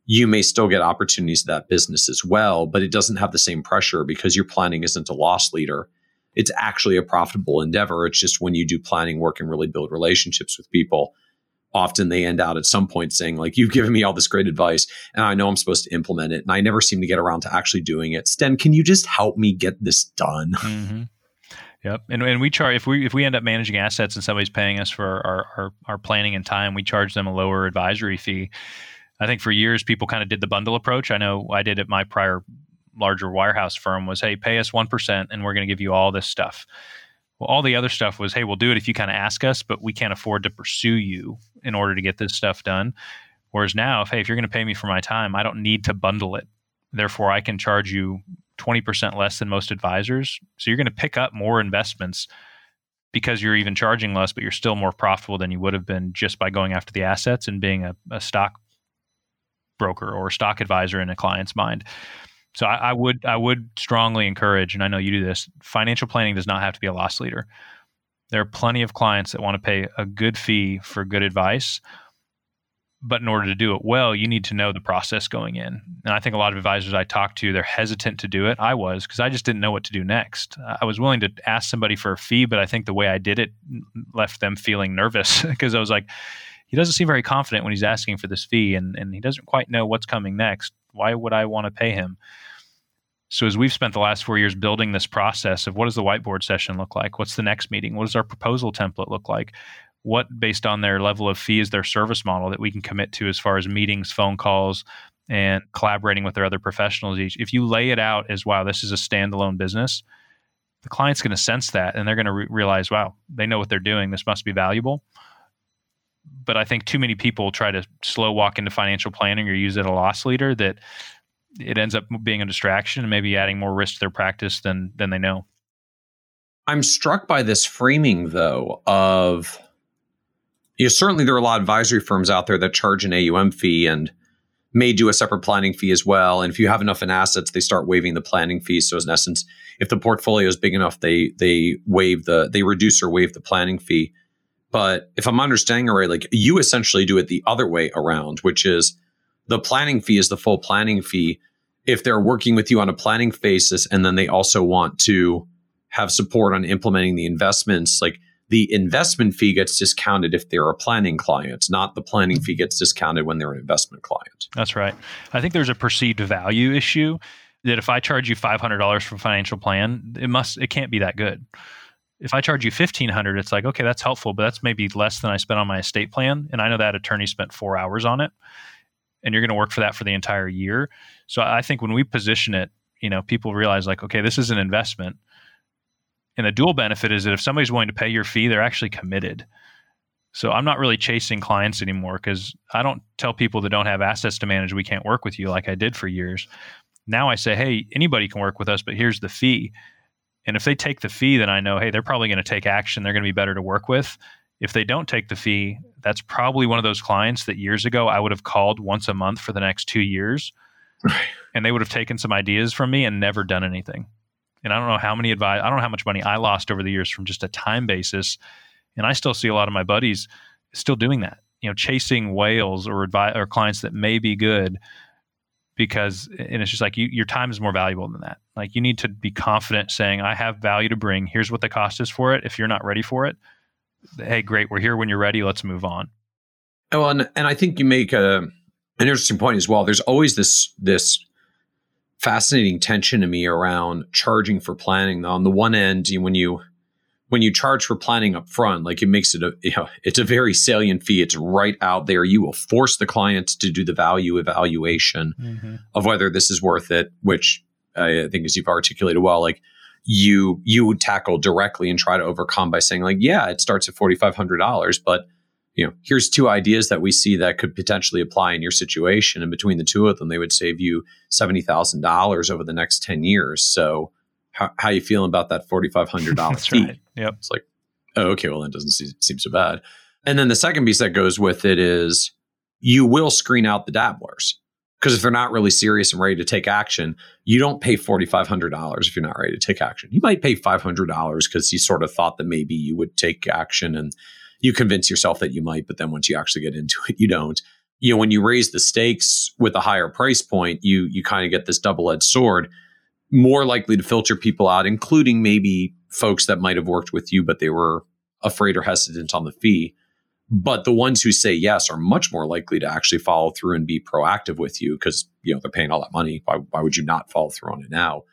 you may still get opportunities to that business as well, but it doesn't have the same pressure because your planning isn't a loss leader. It's actually a profitable endeavor. It's just when you do planning work and really build relationships with people, often they end out at some point saying, like, you've given me all this great advice and I know I'm supposed to implement it. And I never seem to get around to actually doing it. Sten, can you just help me get this done? Mm-hmm. Yep, and, and we charge if we if we end up managing assets and somebody's paying us for our, our, our planning and time, we charge them a lower advisory fee. I think for years people kind of did the bundle approach. I know I did at my prior larger wirehouse firm was, hey, pay us one percent and we're going to give you all this stuff. Well, all the other stuff was, hey, we'll do it if you kind of ask us, but we can't afford to pursue you in order to get this stuff done. Whereas now, if hey, if you're going to pay me for my time, I don't need to bundle it. Therefore, I can charge you 20% less than most advisors. So you're going to pick up more investments because you're even charging less, but you're still more profitable than you would have been just by going after the assets and being a, a stock broker or stock advisor in a client's mind. So I, I, would I would strongly encourage, and I know you do this. Financial planning does not have to be a loss leader. There are plenty of clients that want to pay a good fee for good advice, but in order to do it well, you need to know the process going in. And I think a lot of advisors I talk to, they're hesitant to do it. I was because I just didn't know what to do next. I was willing to ask somebody for a fee, but I think the way I did it left them feeling nervous because I was like, he doesn't seem very confident when he's asking for this fee and, and he doesn't quite know what's coming next. Why would I want to pay him? So as we've spent the last four years building this process of what does the whiteboard session look like? What's the next meeting? What does our proposal template look like? what based on their level of fee is their service model that we can commit to as far as meetings phone calls and collaborating with their other professionals each if you lay it out as wow this is a standalone business the client's going to sense that and they're going to re- realize wow they know what they're doing this must be valuable but i think too many people try to slow walk into financial planning or use it a loss leader that it ends up being a distraction and maybe adding more risk to their practice than than they know i'm struck by this framing though of you know, certainly there are a lot of advisory firms out there that charge an AUM fee and may do a separate planning fee as well. And if you have enough in assets, they start waiving the planning fee. So in essence, if the portfolio is big enough, they they waive the they reduce or waive the planning fee. But if I'm understanding right, like you essentially do it the other way around, which is the planning fee is the full planning fee. If they're working with you on a planning basis and then they also want to have support on implementing the investments, like the investment fee gets discounted if they're a planning client, not the planning fee gets discounted when they're an investment client. That's right. I think there's a perceived value issue that if I charge you $500 for a financial plan, it must it can't be that good. If I charge you 1500 it's like, okay, that's helpful, but that's maybe less than I spent on my estate plan and I know that attorney spent 4 hours on it and you're going to work for that for the entire year. So I think when we position it, you know, people realize like, okay, this is an investment and the dual benefit is that if somebody's willing to pay your fee, they're actually committed. So I'm not really chasing clients anymore because I don't tell people that don't have assets to manage we can't work with you like I did for years. Now I say, hey, anybody can work with us, but here's the fee. And if they take the fee, then I know, hey, they're probably going to take action. They're going to be better to work with. If they don't take the fee, that's probably one of those clients that years ago I would have called once a month for the next two years. And they would have taken some ideas from me and never done anything. And I don't know how many advice, I don't know how much money I lost over the years from just a time basis. And I still see a lot of my buddies still doing that, you know, chasing whales or advi- or clients that may be good because and it's just like you, your time is more valuable than that. Like you need to be confident saying, I have value to bring. Here's what the cost is for it. If you're not ready for it, hey, great, we're here when you're ready. Let's move on. Oh, and, and I think you make a, an interesting point as well. There's always this this fascinating tension to me around charging for planning. On the one end, when you when you charge for planning up front, like it makes it a you know, it's a very salient fee. It's right out there. You will force the client to do the value evaluation mm-hmm. of whether this is worth it, which I think as you've articulated well, like you you would tackle directly and try to overcome by saying like, yeah, it starts at forty five hundred dollars, but you know, here's two ideas that we see that could potentially apply in your situation, and between the two of them, they would save you seventy thousand dollars over the next ten years. So, how how you feeling about that forty five hundred dollars fee? Right. Yep. It's like, oh, okay, well, that doesn't seem, seem so bad. And then the second piece that goes with it is you will screen out the dabblers because if they're not really serious and ready to take action, you don't pay forty five hundred dollars if you're not ready to take action. You might pay five hundred dollars because you sort of thought that maybe you would take action and you convince yourself that you might, but then once you actually get into it, you don't. You know, when you raise the stakes with a higher price point, you you kind of get this double edged sword. More likely to filter people out, including maybe folks that might have worked with you, but they were afraid or hesitant on the fee. But the ones who say yes are much more likely to actually follow through and be proactive with you because you know they're paying all that money. Why, why would you not follow through on it now?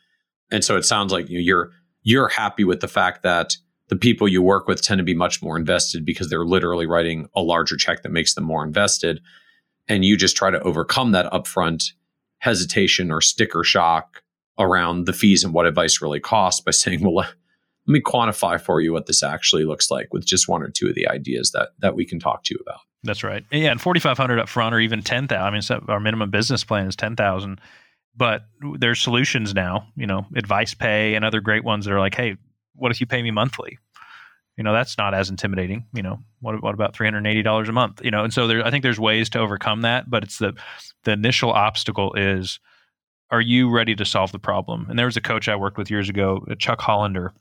And so it sounds like you know, you're you're happy with the fact that the people you work with tend to be much more invested because they're literally writing a larger check that makes them more invested. And you just try to overcome that upfront hesitation or sticker shock around the fees and what advice really costs by saying, well, let me quantify for you what this actually looks like with just one or two of the ideas that that we can talk to you about. That's right. Yeah, and forty five hundred up front, or even ten thousand. I mean, our minimum business plan is ten thousand, but there's solutions now. You know, AdvicePay and other great ones that are like, hey, what if you pay me monthly? You know, that's not as intimidating. You know, what, what about three hundred eighty dollars a month? You know, and so there, I think there's ways to overcome that, but it's the the initial obstacle is, are you ready to solve the problem? And there was a coach I worked with years ago, uh, Chuck Hollander,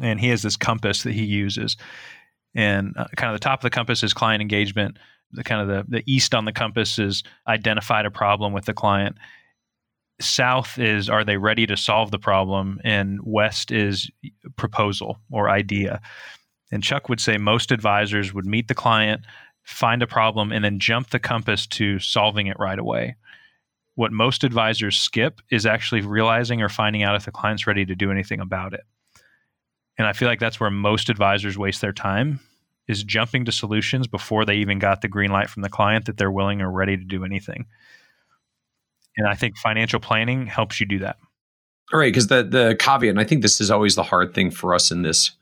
and he has this compass that he uses, and uh, kind of the top of the compass is client engagement. The kind of the, the east on the compass is identified a problem with the client. South is are they ready to solve the problem? And west is proposal or idea. And chuck would say most advisors would meet the client find a problem and then jump the compass to solving it right away. What most advisors skip is actually realizing or finding out if the client's ready to do anything about it and i feel like that's where most advisors waste their time is jumping to solutions before they even got the green light from the client that they're willing or ready to do anything and I think financial planning helps you do that. All right, because the the caveat, and I think this is always the hard thing for us in this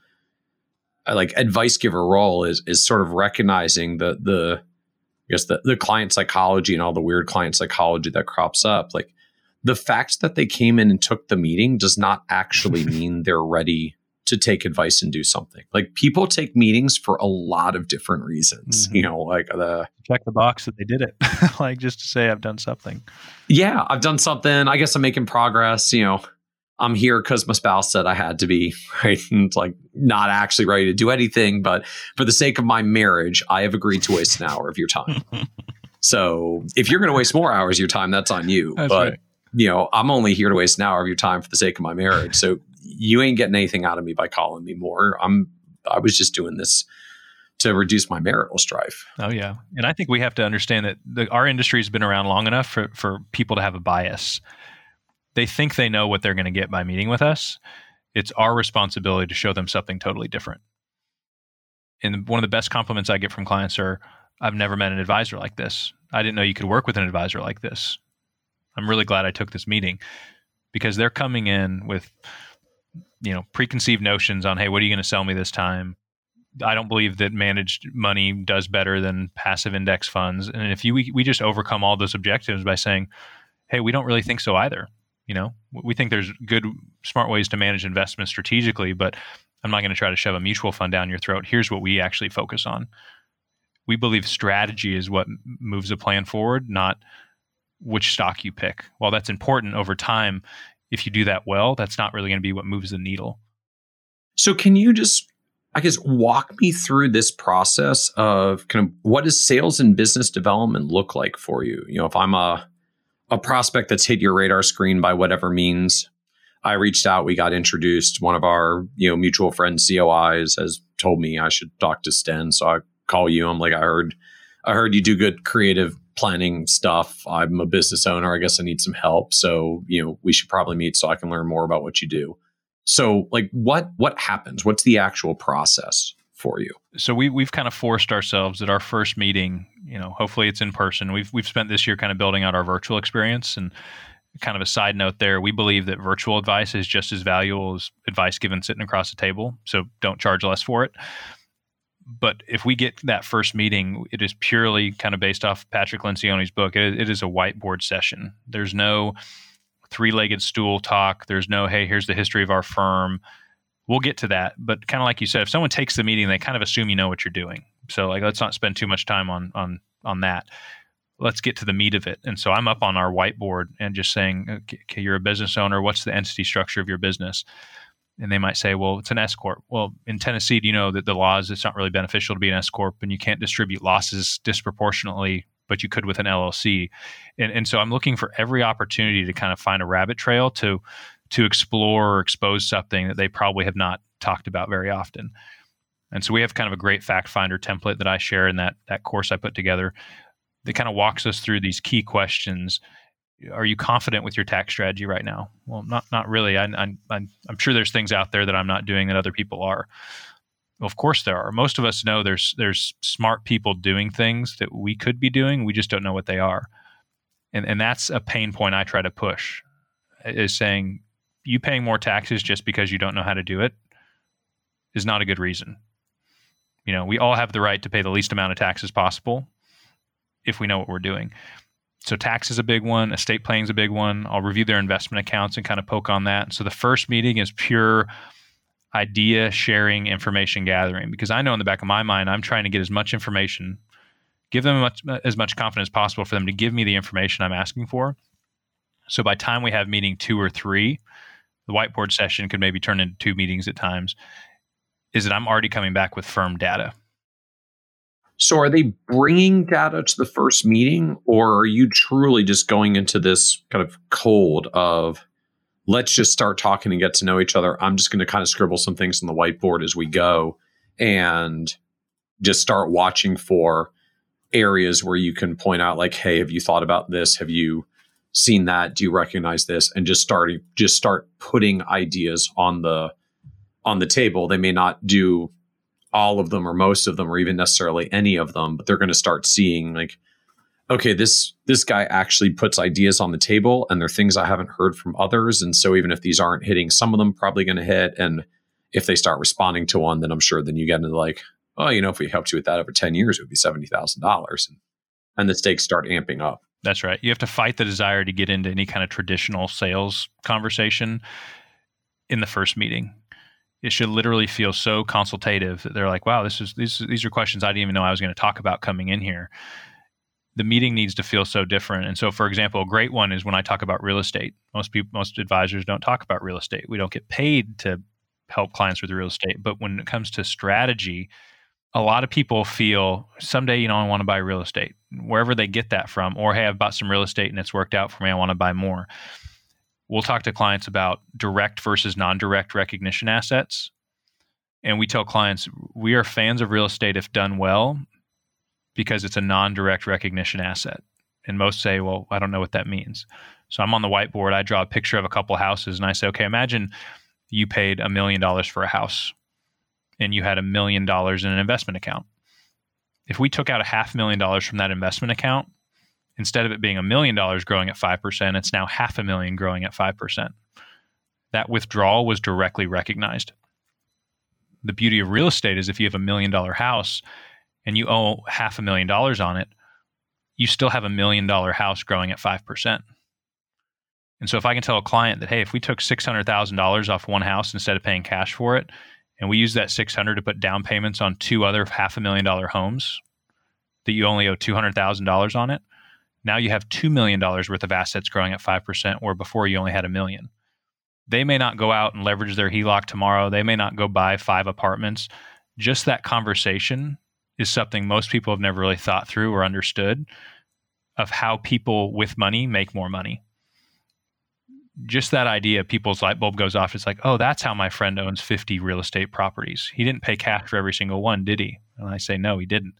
uh, like advice giver role is is sort of recognizing the the I guess the, the client psychology and all the weird client psychology that crops up. Like the fact that they came in and took the meeting does not actually mean they're ready to take advice and do something. Like people take meetings for a lot of different reasons. Mm-hmm. You know, like the check the box that they did it. like just to say I've done something. Yeah, I've done something. I guess I'm making progress. You know, I'm here because my spouse said I had to be, right? And like not actually ready to do anything, but for the sake of my marriage, I have agreed to waste an hour of your time. so if you're going to waste more hours of your time, that's on you. That's but right. you know, I'm only here to waste an hour of your time for the sake of my marriage. So you ain't getting anything out of me by calling me more. I'm I was just doing this to reduce my marital strife. Oh yeah, and I think we have to understand that the, our industry has been around long enough for for people to have a bias. They think they know what they're going to get by meeting with us. It's our responsibility to show them something totally different. And one of the best compliments I get from clients are, "I've never met an advisor like this. I didn't know you could work with an advisor like this. I'm really glad I took this meeting." Because they're coming in with you know preconceived notions on hey what are you going to sell me this time? I don't believe that managed money does better than passive index funds. And if you we, we just overcome all those objectives by saying hey we don't really think so either. You know we think there's good smart ways to manage investments strategically but i'm not going to try to shove a mutual fund down your throat. Here's what we actually focus on. We believe strategy is what moves a plan forward not which stock you pick. While that's important over time if you do that well, that's not really going to be what moves the needle. So, can you just, I guess, walk me through this process of kind of what does sales and business development look like for you? You know, if I'm a a prospect that's hit your radar screen by whatever means. I reached out, we got introduced. One of our, you know, mutual friends, COIs, has told me I should talk to Sten. So I call you. I'm like, I heard I heard you do good creative planning stuff. I'm a business owner. I guess I need some help. So, you know, we should probably meet so I can learn more about what you do. So, like what what happens? What's the actual process for you? So we we've kind of forced ourselves at our first meeting, you know, hopefully it's in person. We've we've spent this year kind of building out our virtual experience and kind of a side note there, we believe that virtual advice is just as valuable as advice given sitting across the table. So don't charge less for it but if we get that first meeting, it is purely kind of based off Patrick Lencioni's book. it, it is a whiteboard session. There's no three-legged stool talk. There's no, hey, here's the history of our firm. We'll get to that, but kind of like you said, if someone takes the meeting, they kind of assume you know what you're doing. So like, let's not spend too much time on on on that. Let's get to the meat of it. And so I'm up on our whiteboard and just saying, okay, you're a business owner. What's the entity structure of your business? And they might say, well, it's an S corp. Well, in Tennessee, do you know that the laws it's not really beneficial to be an S corp, and you can't distribute losses disproportionately, but you could with an LLC. And and so I'm looking for every opportunity to kind of find a rabbit trail to to explore or expose something that they probably have not talked about very often. And so we have kind of a great fact finder template that I share in that that course I put together that kind of walks us through these key questions are you confident with your tax strategy right now? Well, not not really. I, I'm I'm I'm sure there's things out there that I'm not doing that other people are. Well, of course there are. Most of us know there's there's smart people doing things that we could be doing. We just don't know what they are, and and that's a pain point I try to push. Is saying you paying more taxes just because you don't know how to do it is not a good reason. You know, we all have the right to pay the least amount of taxes possible if we know what we're doing so tax is a big one estate planning is a big one. I'll review their investment accounts and kind of poke on that. So the first meeting is pure idea sharing information gathering because i know in the back of my mind i'm trying to get as much information give them much, as much confidence as possible for them to give me the information i'm asking for. So by time we have meeting two or three the whiteboard session could maybe turn into two meetings at times is that i'm already coming back with firm data so are they bringing data to the first meeting or are you truly just going into this kind of cold of let's just start talking and get to know each other. I'm just going to kind of scribble some things on the whiteboard as we go and just start watching for areas where you can point out like hey, have you thought about this? Have you seen that? Do you recognize this? And just starting just start putting ideas on the on the table. They may not do all of them or most of them or even necessarily any of them but they're going to start seeing like okay this this guy actually puts ideas on the table and they're things i haven't heard from others. And so even if these aren't hitting some of them probably going to hit. And if they start responding to one then i'm sure then you get into like oh you know if we helped you with that over 10 years it would be $70000 and the stakes start amping up. That's right. You have to fight the desire to get into any kind of traditional sales conversation in the first meeting it should literally feel so consultative that they're like, wow, this is these these are questions I didn't even know I was going to talk about coming in here. The meeting needs to feel so different. And so, for example, a great one is when I talk about real estate. Most people, most advisors don't talk about real estate. We don't get paid to help clients with real estate. But when it comes to strategy, a lot of people feel someday, you know, I want to buy real estate, wherever they get that from, or hey, I've bought some real estate and it's worked out for me. I want to buy more we'll talk to clients about direct versus non-direct recognition assets. And we tell clients we are fans of real estate if done well because it's a non-direct recognition asset. And most say well i don't know what that means. So i'm on the whiteboard. I draw a picture of a couple houses and i say okay imagine you paid a million dollars for a house and you had a million dollars in an investment account. If we took out a half million dollars from that investment account instead of it being a million dollars growing at 5%, it's now half a million growing at 5%. That withdrawal was directly recognized. The beauty of real estate is if you have a million dollar house and you owe half a million dollars on it, you still have a million dollar house growing at 5%. And so if I can tell a client that, hey, if we took $600,000 off one house instead of paying cash for it, and we use that 600 to put down payments on two other half a million dollar homes that you only owe $200,000 on it, now you have $2 million worth of assets growing at 5%, where before you only had a million. They may not go out and leverage their HELOC tomorrow. They may not go buy five apartments. Just that conversation is something most people have never really thought through or understood. of how people with money make more money. Just that idea, people's light bulb goes off. It's like, oh, that's how my friend owns 50 real estate properties. He didn't pay cash for every single one, did he? And I say, no, he didn't.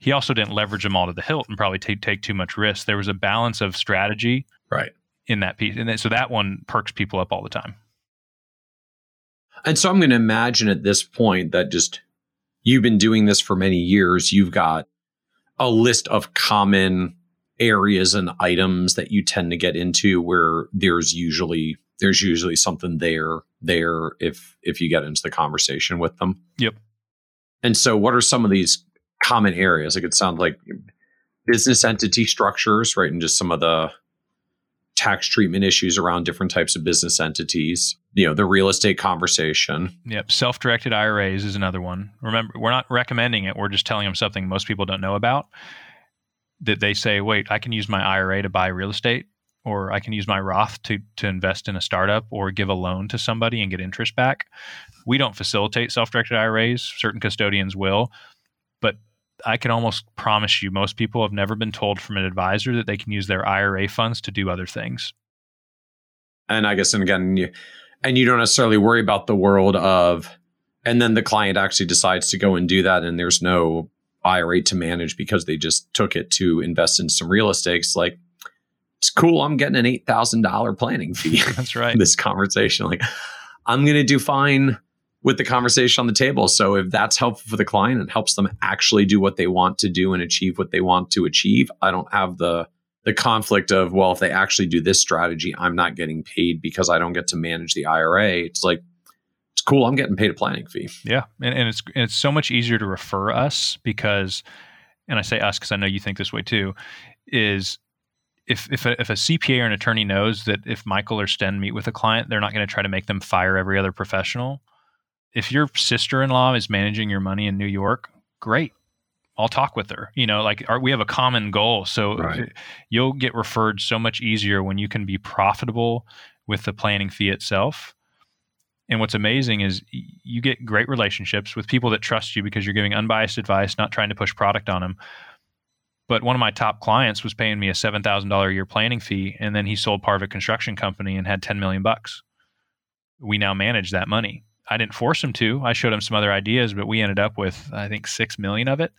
He also didn't leverage them all to the hilt and probably take, take too much risk. There was a balance of strategy right. in that piece. And so that one perks people up all the time. And so I'm going to imagine at this point that just you've been doing this for many years. You've got a list of common areas and items that you tend to get into where there's usually there's usually something there there if if you get into the conversation with them. Yep. And so what are some of these common areas? like It could sound like business entity structures, right? And just some of the tax treatment issues around different types of business entities. You know, the real estate conversation. Yep. Self directed IRAs is another one. Remember, we're not recommending it. We're just telling them something most people don't know about. That they say, wait, I can use my IRA to buy real estate, or I can use my Roth to, to invest in a startup or give a loan to somebody and get interest back. We don't facilitate self directed IRAs. Certain custodians will. I can almost promise you most people have never been told from an advisor that they can use their IRA funds to do other things. And I guess, and again, you, and you don't necessarily worry about the world of, and then the client actually decides to go and do that, and there's no IRA to manage because they just took it to invest in some real estate. It's like, it's cool. I'm getting an eight thousand dollar planning fee. That's right. this conversation, like, I'm going to do fine with the conversation on the table. So if that's helpful for the client and helps them actually do what they want to do and achieve what they want to achieve, I don't have the the conflict of well, if they actually do this strategy, I'm not getting paid because I don't get to manage the IRA. It's like it's cool. I'm getting paid a planning fee. Yeah, and, and it's it's so much easier to refer us because, and I say us because I know you think this way too, is if if a, if a CPA or an attorney knows that if Michael or Sten meet with a client, they're not going to try to make them fire every other professional if your sister-in-law is managing your money in New York, great. I'll talk with her. You know, like our, we have a common goal, so right. you'll get referred so much easier when you can be profitable with the planning fee itself. And what's amazing is you get great relationships with people that trust you because you're giving unbiased advice, not trying to push product on them. But one of my top clients was paying me a seven thousand dollar a year planning fee, and then he sold part of a construction company and had ten million bucks. We now manage that money I didn't force him to. I showed him some other ideas, but we ended up with I think six million of it.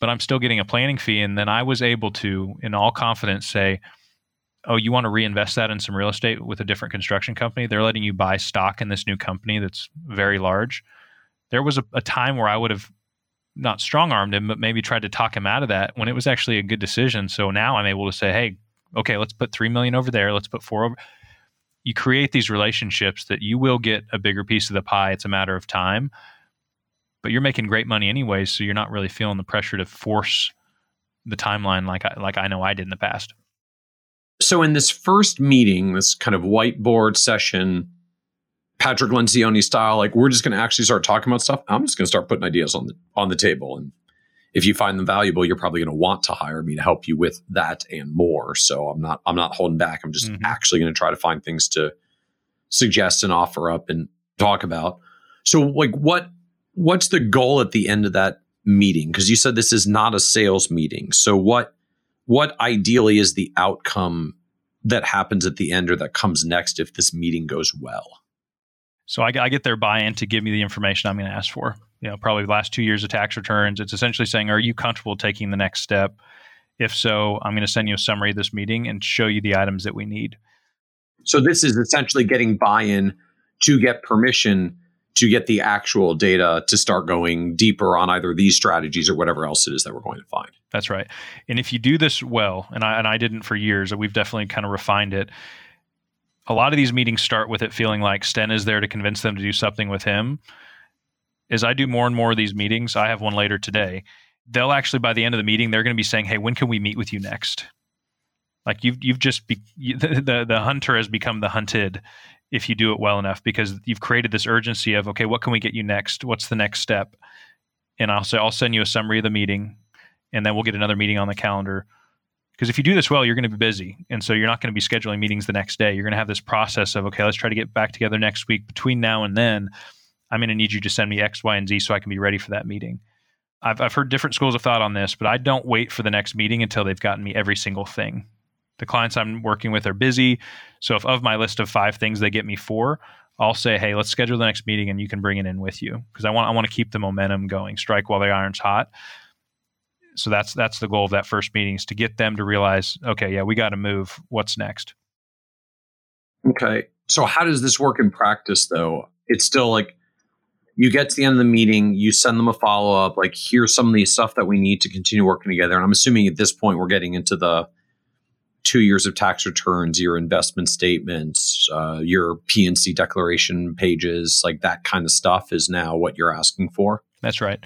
But I'm still getting a planning fee, and then I was able to, in all confidence, say, "Oh, you want to reinvest that in some real estate with a different construction company? They're letting you buy stock in this new company that's very large." There was a, a time where I would have not strong armed him, but maybe tried to talk him out of that when it was actually a good decision. So now I'm able to say, "Hey, okay, let's put three million over there. Let's put four over." You create these relationships that you will get a bigger piece of the pie. It's a matter of time. But you're making great money anyway, so you're not really feeling the pressure to force the timeline like I, like I know I did in the past. So in this first meeting, this kind of whiteboard session, Patrick Lencioni style, like we're just going to actually start talking about stuff. I'm just going to start putting ideas on the on the table, and if you find them valuable, you're probably going to want to hire me to help you with that and more. So I'm not I'm not holding back. I'm just mm-hmm. actually going to try to find things to suggest and offer up and talk about. So like what what's the goal at the end of that meeting? Because you said this is not a sales meeting. So what what ideally is the outcome that happens at the end or that comes next if this meeting goes well? So I, I get their buy-in to give me the information I'm going to ask for you know, probably the last two years of tax returns. It's essentially saying, are you comfortable taking the next step? If so, I'm going to send you a summary of this meeting and show you the items that we need. So this is essentially getting buy-in to get permission to get the actual data to start going deeper on either these strategies or whatever else it is that we're going to find. That's right. And if you do this well, and I and I didn't for years, we've definitely kind of refined it. A lot of these meetings start with it feeling like Sten is there to convince them to do something with him as I do more and more of these meetings, I have one later today. They'll actually by the end of the meeting, they're going to be saying, "Hey, when can we meet with you next?" Like you've you've just be, the, the the hunter has become the hunted if you do it well enough because you've created this urgency of okay, what can we get you next? What's the next step? And I'll say I'll send you a summary of the meeting, and then we'll get another meeting on the calendar. Because if you do this well, you're going to be busy, and so you're not going to be scheduling meetings the next day. You're going to have this process of okay, let's try to get back together next week. Between now and then, I'm going to need you to send me X, Y, and Z so I can be ready for that meeting. I've, I've heard different schools of thought on this, but I don't wait for the next meeting until they've gotten me every single thing. The clients I'm working with are busy. So if of my list of five things they get me four, I'll say, hey, let's schedule the next meeting and you can bring it in with you because I want I want to keep the momentum going, strike while the iron's hot. So that's that's the goal of that first meeting is to get them to realize, okay, yeah, we got to move. What's next? Okay. So how does this work in practice though? It's still like you get to the end of the meeting, you send them a follow up, like here's some of the stuff that we need to continue working together. And I'm assuming at this point we're getting into the two years of tax returns, your investment statements, uh, your P&C declaration pages, like that kind of stuff is now what you're asking for. That's right.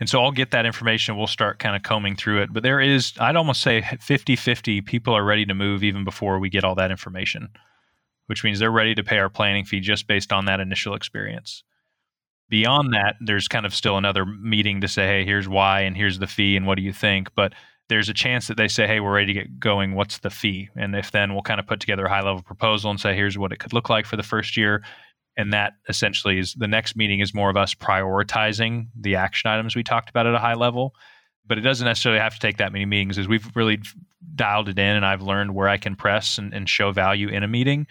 And so I'll get that information. We'll start kind of combing through it. But there is, I'd almost say 50 50 people are ready to move even before we get all that information, which means they're ready to pay our planning fee just based on that initial experience. Beyond that, there's kind of still another meeting to say, hey, here's why and here's the fee and what do you think? But there's a chance that they say, hey, we're ready to get going. What's the fee? And if then we'll kind of put together a high level proposal and say, here's what it could look like for the first year. And that essentially is the next meeting is more of us prioritizing the action items we talked about at a high level. But it doesn't necessarily have to take that many meetings as we've really dialed it in and I've learned where I can press and, and show value in a meeting.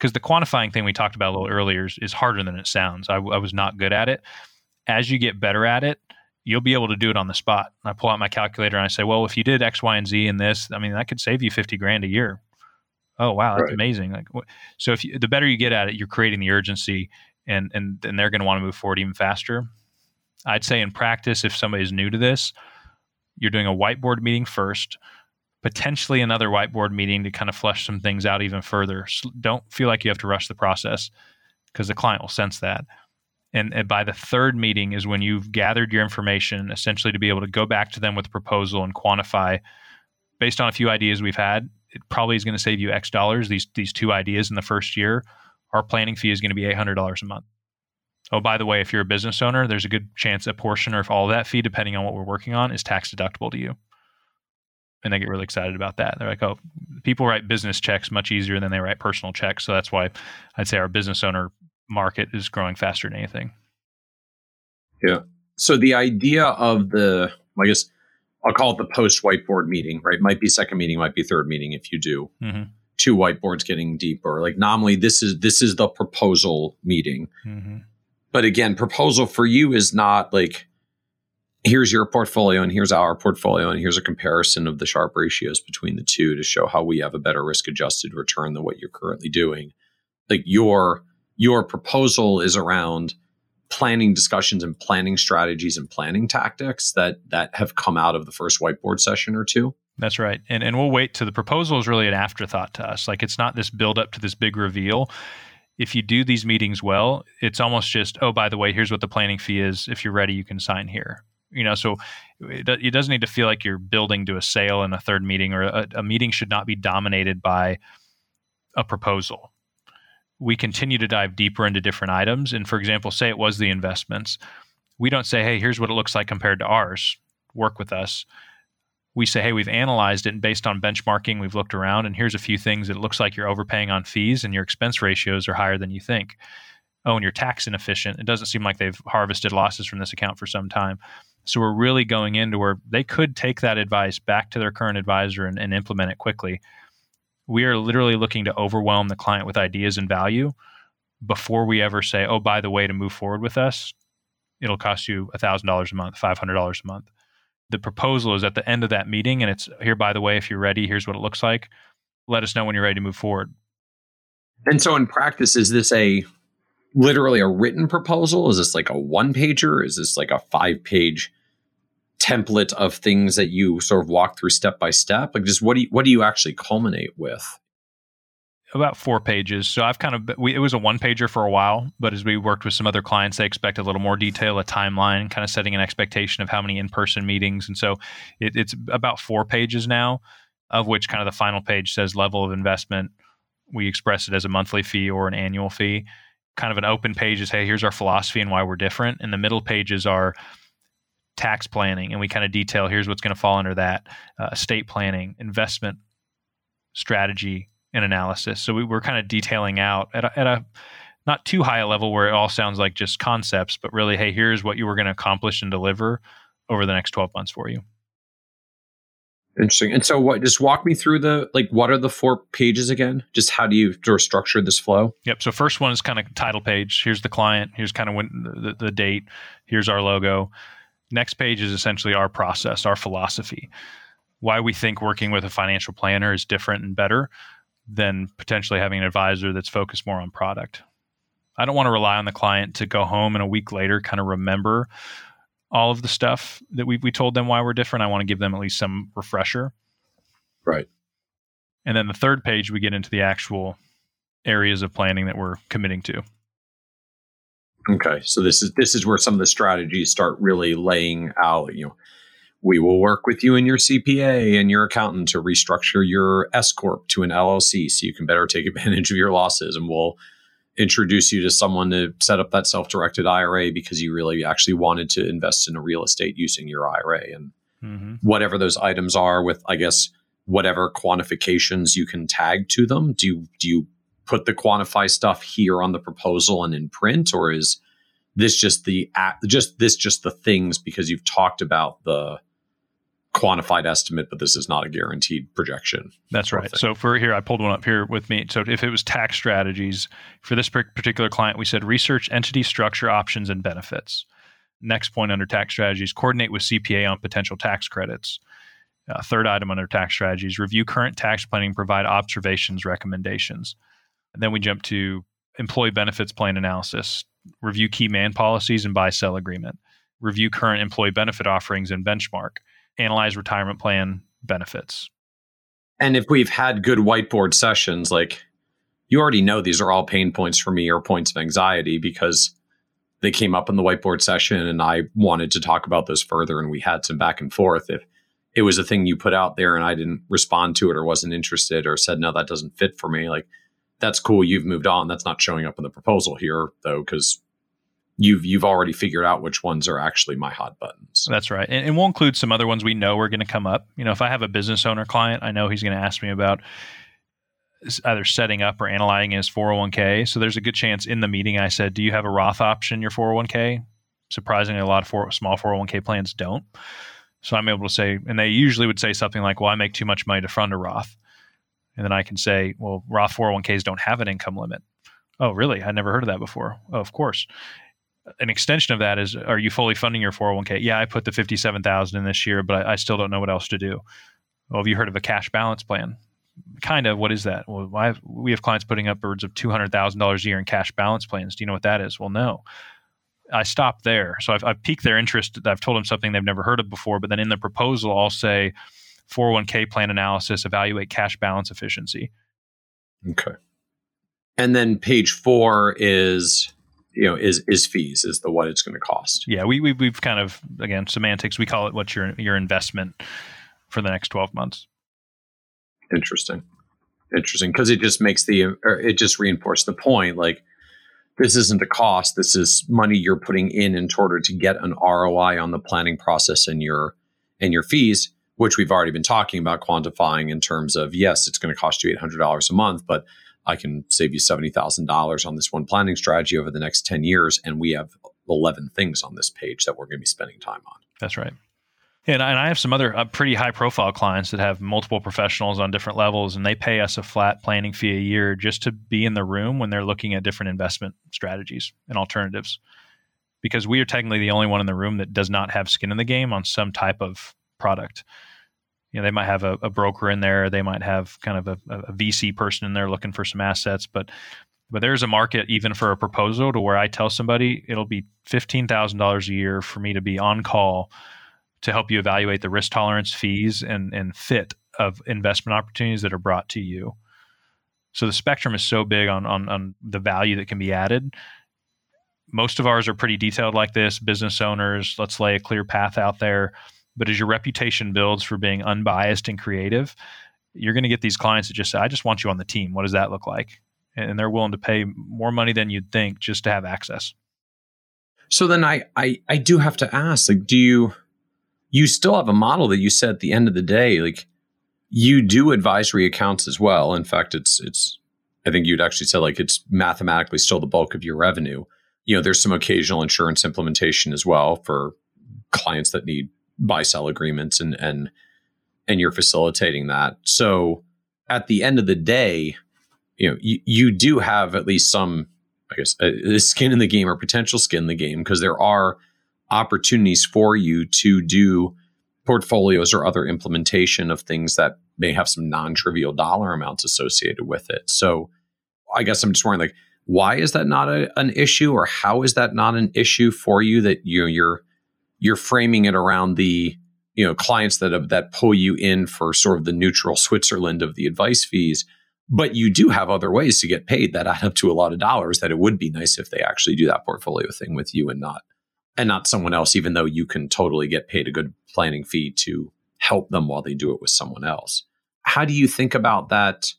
Because the quantifying thing we talked about a little earlier is, is harder than it sounds. I, I was not good at it. As you get better at it, you'll be able to do it on the spot. I pull out my calculator and I say, well, if you did X, Y, and Z in this, I mean, that could save you 50 grand a year. Oh, wow. That's right. amazing. Like, so if you, the better you get at it, you're creating the urgency and, and, and they're going to want to move forward even faster. I'd say in practice, if somebody's new to this, you're doing a whiteboard meeting first, potentially another whiteboard meeting to kind of flesh some things out even further. Don't feel like you have to rush the process because the client will sense that. And, and, by the third meeting is when you've gathered your information essentially to be able to go back to them with a proposal and quantify. Based on a few ideas we've had it probably is going to save you x dollars. These these two ideas in the first year our planning fee is going to be $800 a month. Oh by the way if you're a business owner there's a good chance a portion or if all that fee depending on what we're working on is tax deductible to you and they get really excited about that they're like oh people write business checks much easier than they write personal checks so that's why i'd say our business owner market is growing faster than anything. Yeah. So the idea of the, I guess I'll call it the post whiteboard meeting, right? Might be second meeting, might be third meeting if you do. Mm-hmm. Two whiteboards getting deeper. Like nominally, this is this is the proposal meeting. Mm-hmm. But again, proposal for you is not like here's your portfolio and here's our portfolio and here's a comparison of the Sharpe ratios between the two to show how we have a better risk adjusted return than what you're currently doing. Like your your proposal is around planning discussions and planning strategies and planning tactics that that have come out of the first whiteboard session or two. That's right. And and we'll wait to the proposal is really an afterthought to us. Like it's not this build up to this big reveal. If you do these meetings well, it's almost just, oh, by the way, here's what the planning fee is. If you're ready, you can sign here. You know, so it, it doesn't need to feel like you're building to a sale in a third meeting, or a, a meeting should not be dominated by a proposal we continue to dive deeper into different items. And for example, say it was the investments. We don't say, hey, here's what it looks like compared to ours. Work with us. We say, hey, we've analyzed it and based on benchmarking, we've looked around and here's a few things it looks like you're overpaying on fees and your expense ratios are higher than you think. Oh, and you're tax inefficient. It doesn't seem like they've harvested losses from this account for some time. So we're really going into where they could take that advice back to their current advisor and, and implement it quickly we are literally looking to overwhelm the client with ideas and value before we ever say, oh, by the way, to move forward with us, it'll cost you $1,000 a month, $500 a month. The proposal is at the end of that meeting, and it's here, by the way, if you're ready, here's what it looks like. Let us know when you're ready to move forward. And so, in practice, is this a literally a written proposal? Is this like a one pager? Is this like a five page template of things that you sort of walk through step by step? Like, just what do you, what do you actually culminate with? About four pages. So I've kind of we, it was a one pager for a while, but as we worked with some other clients, they expect a little more detail, a timeline, kind of setting an expectation of how many in person meetings, and so it, it's about four pages now, of which kind of the final page says level of investment. We express it as a monthly fee or an annual fee. Kind of an open page is hey, here's our philosophy and why we're different, and the middle pages are tax planning, and we kind of detail here's what's going to fall under that uh, estate planning, investment strategy, and analysis. So we, are kind of detailing out at a, at a not too high a level where it all sounds like just concepts, but really, hey, here's what you were going to accomplish and deliver over the next 12 months for you. Interesting. And so, what? Just walk me through the like. What are the four pages again? Just how do you sort of structure this flow? Yep. So first one is kind of title page. Here's the client. Here's kind of when the, the date. Here's our logo. Next page is essentially our process, our philosophy, why we think working with a financial planner is different and better than potentially having an advisor that's focused more on product. I don't want to rely on the client to go home and a week later kind of remember all of the stuff that we we told them why we're different. I want to give them at least some refresher. Right. And then the third page we get into the actual areas of planning that we're committing to. Okay. So this is this is where some of the strategies start really laying out, you know, we will work with you and your CPA and your accountant to restructure your S corp to an LLC so you can better take advantage of your losses and we'll introduce you to someone to set up that self-directed IRA because you really actually wanted to invest in a real estate using your IRA and mm-hmm. whatever those items are with I guess whatever quantifications you can tag to them do you do you put the quantify stuff here on the proposal and in print or is this just the just this just the things because you've talked about the quantified estimate, but this is not a guaranteed projection. That's right. So for here, I pulled one up here with me. So if it was tax strategies for this particular client, we said research entity structure options and benefits. Next point under tax strategies, coordinate with CPA on potential tax credits. Uh, third item under tax strategies, review current tax planning, provide observations, recommendations. Then we jump to employee benefits plan analysis, review key man policies and buy sell agreement, review current employee benefit offerings and benchmark analyze retirement plan benefits. And if we've had good whiteboard sessions, like you already know these are all pain points for me or points of anxiety because they came up in the whiteboard session and I wanted to talk about this further and we had some back and forth. If it was a thing you put out there and I didn't respond to it or wasn't interested or said, no, that doesn't fit for me, like that's cool. You've moved on. That's not showing up in the proposal here though, because you've you've already figured out which ones are actually my hot buttons. That's right, and, and we'll include some other ones we know are going to come up. You know, if I have a business owner client, I know he's going to ask me about either setting up or analyzing his 401k. So there's a good chance in the meeting I said, "Do you have a Roth option in your 401k?" Surprisingly, a lot of four, small 401k plans don't. So I'm able to say, and they usually would say something like, "Well, I make too much money to fund a Roth," and then I can say, "Well, Roth 401ks don't have an income limit." Oh, really? I never heard of that before. Oh, of course. An extension of that is are you fully funding your 401k yeah i put the 57000 in this year but I, I, still don't know what else to do. Well have you heard of a cash balance plan? Kind of. What is that? Well I've, we have clients putting upwards of $200000 a year in cash balance plans. Do you know what that is? Well no. I stop there. So I've, I've piqued their interest. I've told them something they've never heard of before but then in the proposal i'll say 401k plan analysis evaluate cash balance efficiency. Okay. And then page four is you know is is fees is the what it's going to cost. Yeah we, we we've kind of again semantics we call it what's your your investment for the next 12 months. Interesting. Interesting because it just makes the it just reinforced the point like this isn't a cost this is money you're putting in in order to get an roi on the planning process and your and your fees which we've already been talking about quantifying in terms of yes it's going to cost you $800 a month but I can save you $70,000 on this one planning strategy over the next 10 years. And we have 11 things on this page that we're going to be spending time on. That's right. And I, and I have some other uh, pretty high profile clients that have multiple professionals on different levels, and they pay us a flat planning fee a year just to be in the room when they're looking at different investment strategies and alternatives. Because we are technically the only one in the room that does not have skin in the game on some type of product you know they might have a, a broker in there they might have kind of a, a, vc person in there looking for some assets but but there's a market even for a proposal to where i tell somebody it'll be $15000 a year for me to be on call to help you evaluate the risk tolerance fees and and fit of investment opportunities that are brought to you. So the spectrum is so big on on, on the value that can be added. Most of ours are pretty detailed like this business owners let's lay a clear path out there but as your reputation builds for being unbiased and creative, you're going to get these clients that just say, I just want you on the team. What does that look like? And they're willing to pay more money than you'd think just to have access. So then I, I, I do have to ask, like, do you, you still have a model that you said at the end of the day, like you do advisory accounts as well. In fact, it's, it's, I think you'd actually say like it's mathematically still the bulk of your revenue. You know, there's some occasional insurance implementation as well for clients that need buy sell agreements and and and you're facilitating that. So at the end of the day, you know, you, you do have at least some, I guess, uh, skin in the game or potential skin in the game because there are opportunities for you to do portfolios or other implementation of things that may have some non-trivial dollar amounts associated with it. So I guess I'm just wondering like why is that not a, an issue or how is that not an issue for you that you you're you're framing it around the you know clients that that pull you in for sort of the neutral Switzerland of the advice fees but you do have other ways to get paid that add up to a lot of dollars that it would be nice if they actually do that portfolio thing with you and not and not someone else even though you can totally get paid a good planning fee to help them while they do it with someone else. How do you think about that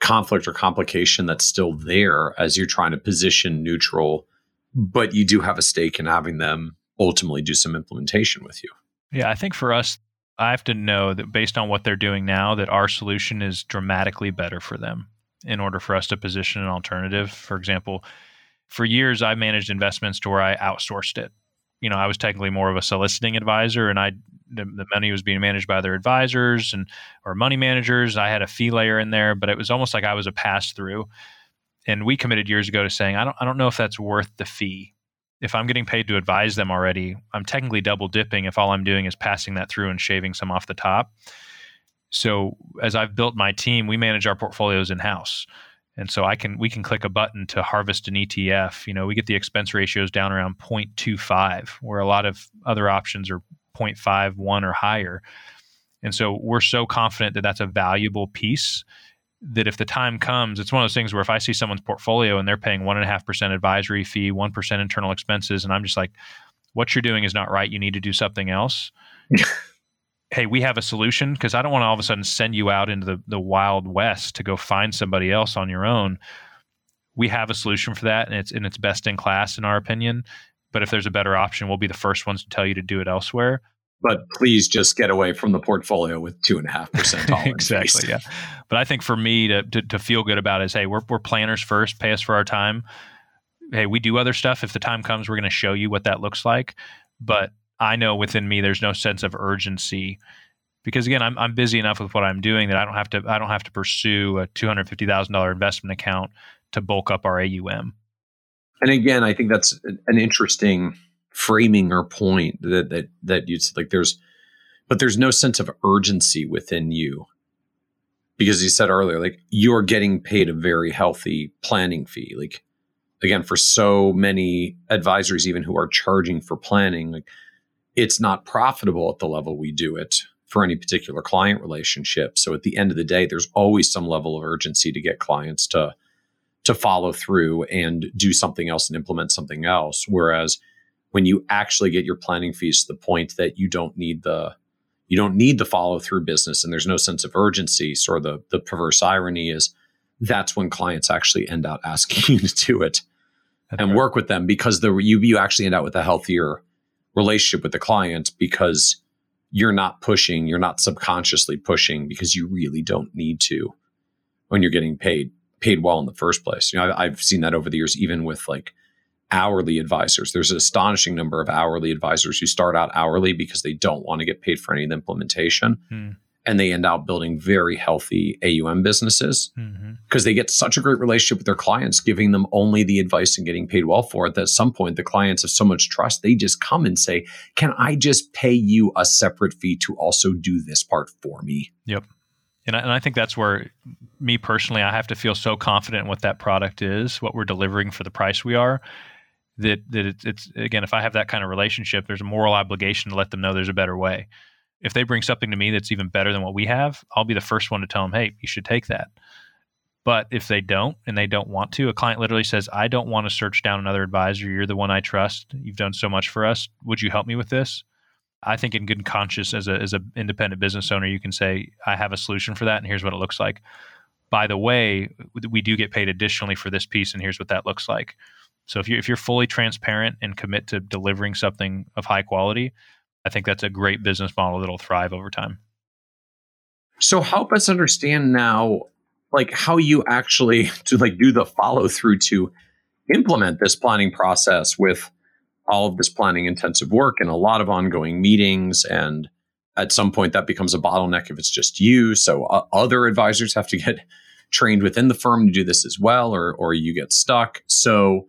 conflict or complication that's still there as you're trying to position neutral but you do have a stake in having them ultimately do some implementation with you yeah i think for us I have to know that based on what they're doing now, that our solution is dramatically better for them in order for us to position an alternative. For example, for years I managed investments to where I outsourced it. You know, I was technically more of a soliciting advisor, and I the, the money was being managed by other advisors and or money managers. I had a fee layer in there, but it was almost like I was a pass through. And we committed years ago to saying, I don't I don't know if that's worth the fee if I'm getting paid to advise them already, I'm technically double dipping if all I'm doing is passing that through and shaving some off the top. So as I've built my team, we manage our portfolios in house. And so I can we can click a button to harvest an ETF. You know, we get the expense ratios down around 0.25, where a lot of other options are 0.51 or higher. And so we're so confident that that's a valuable piece that if the time comes, it's one of those things where if I see someone's portfolio and they're paying one and a half percent advisory fee, one percent internal expenses, and I'm just like, what you're doing is not right. You need to do something else. hey, we have a solution because I don't want to all of a sudden send you out into the, the wild west to go find somebody else on your own. We have a solution for that, and it's and it's best in class in our opinion. But if there's a better option, we'll be the first ones to tell you to do it elsewhere but please just get away from the portfolio with two and a half percent exactly yeah. But i think for me to, to, to feel good about it is hey we're, we're planners first pay us for our time. Hey we do other stuff. If the time comes we're going to show you what that looks like. But i know within me there's no sense of urgency because again I'm, I'm busy enough with what i'm doing that i don't have to i don't have to pursue a $250000 investment account to bulk up our aum and again i think that's an interesting framing or point that that that you like there's but there's no sense of urgency within you. Because you said earlier like you're getting paid a very healthy planning fee. Like again for so many advisors even who are charging for planning like it's not profitable at the level we do it for any particular client relationship. So at the end of the day there's always some level of urgency to get clients to to follow through and do something else and implement something else. Whereas when you actually get your planning fees to the point that you don't need the you don't need the follow through business and there's no sense of urgency. So the the perverse irony is that's when clients actually end up asking you to do it that's and right. work with them because the you you actually end up with a healthier relationship with the client because you're not pushing, you're not subconsciously pushing because you really don't need to when you're getting paid paid well in the first place. You know, I've, I've seen that over the years, even with like hourly advisors. There's an astonishing number of hourly advisors who start out hourly because they don't want to get paid for any of the implementation. Hmm. And they end up building very healthy AUM businesses mm-hmm. because they get such a great relationship with their clients, giving them only the advice and getting paid well for it. That at some point, the clients have so much trust, they just come and say, Can I just pay you a separate fee to also do this part for me? Yep. And I, and I think that's where me personally, I have to feel so confident in what that product is, what we're delivering for the price we are that that it's, it's again if i have that kind of relationship there's a moral obligation to let them know there's a better way. If they bring something to me that's even better than what we have i'll be the first one to tell them hey you should take that. But if they don't and they don't want to a client literally says i don't want to search down another advisor. You're the one i trust. You've done so much for us. Would you help me with this? I think in good conscience as a as an independent business owner you can say i have a solution for that and here's what it looks like. By the way we do get paid additionally for this piece and here's what that looks like so if you if you're fully transparent and commit to delivering something of high quality, I think that's a great business model that'll thrive over time. So help us understand now like how you actually to like do the follow through to implement this planning process with all of this planning intensive work and a lot of ongoing meetings. And at some point that becomes a bottleneck if it's just you. So uh, other advisors have to get trained within the firm to do this as well or or you get stuck. So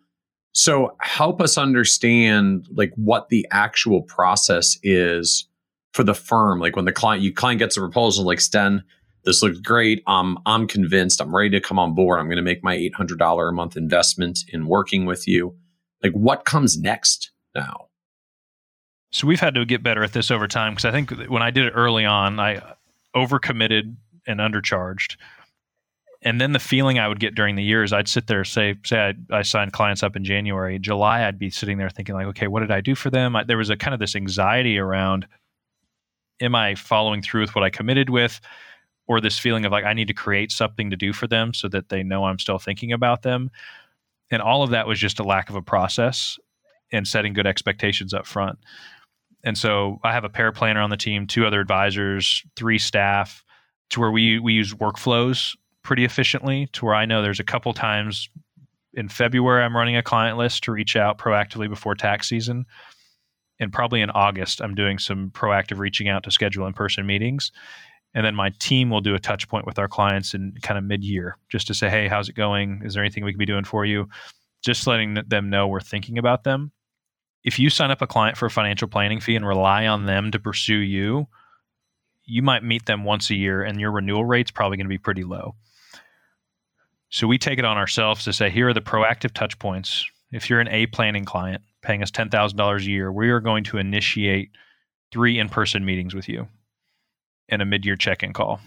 so help us understand like what the actual process is for the firm. Like when the client you client gets a proposal like sten this looks great. Um, i'm convinced. I'm ready to come on board. I'm going to make my $800 a month investment in working with you. Like what comes next now? So we've had to get better at this over time because i think when i did it early on i overcommitted and undercharged and then the feeling I would get during the years, I'd sit there, say, say I, I signed clients up in January, July, I'd be sitting there thinking like, okay, what did I do for them? I, there was a kind of this anxiety around, am I following through with what I committed with? Or this feeling of like, I need to create something to do for them so that they know I'm still thinking about them. And all of that was just a lack of a process and setting good expectations up front. And so I have a paraplanner on the team, two other advisors, three staff, to where we we use workflows pretty efficiently to where I know there's a couple times in February I'm running a client list to reach out proactively before tax season. And probably in August, I'm doing some proactive reaching out to schedule in person meetings. And then my team will do a touch point with our clients in kind of mid year just to say, hey, how's it going? Is there anything we can be doing for you? Just letting them know we're thinking about them. If you sign up a client for a financial planning fee and rely on them to pursue you, you might meet them once a year and your renewal rate's probably going to be pretty low. So we take it on ourselves to say, here are the proactive touch points. If you're an A planning client paying us $10,000 a year, we are going to initiate three in person meetings with you and a mid year check in call.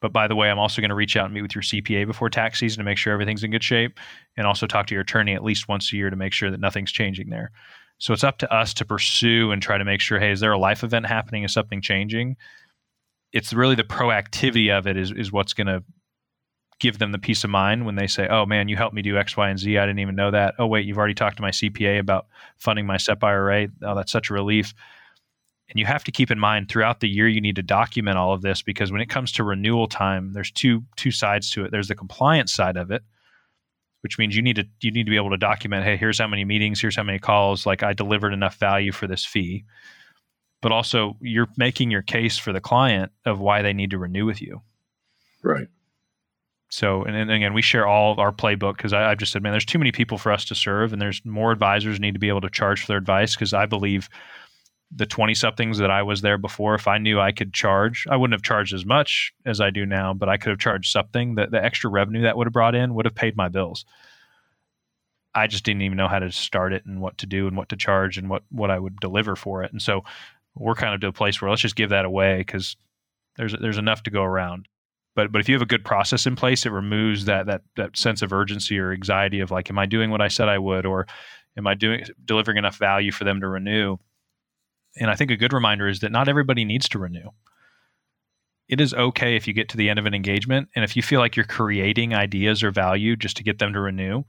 But by the way, I'm also going to reach out and meet with your CPA before tax season to make sure everything's in good shape and also talk to your attorney at least once a year to make sure that nothing's changing there. So it's up to us to pursue and try to make sure hey, is there a life event happening? Is something changing? It's really the proactivity of it is, is what's going to give them the peace of mind when they say, "Oh man, you helped me do X, Y, and Z. I didn't even know that." Oh wait, you've already talked to my CPA about funding my SEP IRA. Oh, that's such a relief. And you have to keep in mind throughout the year you need to document all of this because when it comes to renewal time, there's two two sides to it. There's the compliance side of it, which means you need to you need to be able to document, hey, here's how many meetings, here's how many calls, like I delivered enough value for this fee. But also you're making your case for the client of why they need to renew with you. Right. So, and, and again, we share all our playbook because I've just said, man, there's too many people for us to serve, and there's more advisors need to be able to charge for their advice because I believe the 20 somethings that I was there before, if I knew I could charge, I wouldn't have charged as much as I do now, but I could have charged something that the extra revenue that would have brought in would have paid my bills. I just didn't even know how to start it and what to do and what to charge and what, what I would deliver for it. And so we're kind of to a place where let's just give that away because there's, there's enough to go around but but if you have a good process in place it removes that that that sense of urgency or anxiety of like am i doing what i said i would or am i doing delivering enough value for them to renew? And i think a good reminder is that not everybody needs to renew. It is okay if you get to the end of an engagement and if you feel like you're creating ideas or value just to get them to renew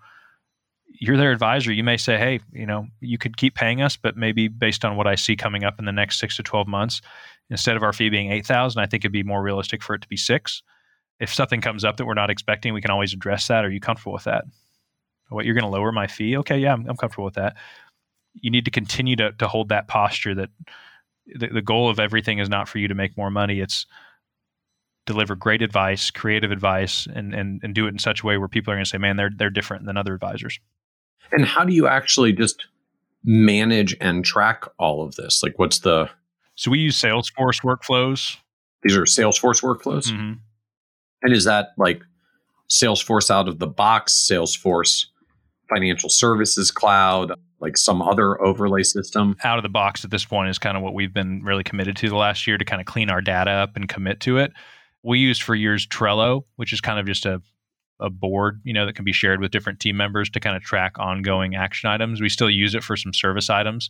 you're their advisor. You may say hey you know you could keep paying us but maybe based on what i see coming up in the next 6 to 12 months instead of our fee being 8000 i think it'd be more realistic for it to be 6 if something comes up that we're not expecting, we can always address that. Are you comfortable with that? What you're going to lower my fee? Okay, yeah, I'm, I'm, comfortable with that. You need to continue to, to hold that posture that the, the goal of everything is not for you to make more money. It's deliver great advice, creative advice, and and and do it in such a way where people are going to say, "Man, they're they're different than other advisors." And how do you actually just manage and track all of this? Like, what's the? So we use Salesforce workflows. These are Salesforce workflows. Mm-hmm. And is that like Salesforce out of the box, Salesforce Financial Services Cloud, like some other overlay system? Out of the box at this point is kind of what we've been really committed to the last year to kind of clean our data up and commit to it. We used for years Trello, which is kind of just a a board, you know, that can be shared with different team members to kind of track ongoing action items. We still use it for some service items,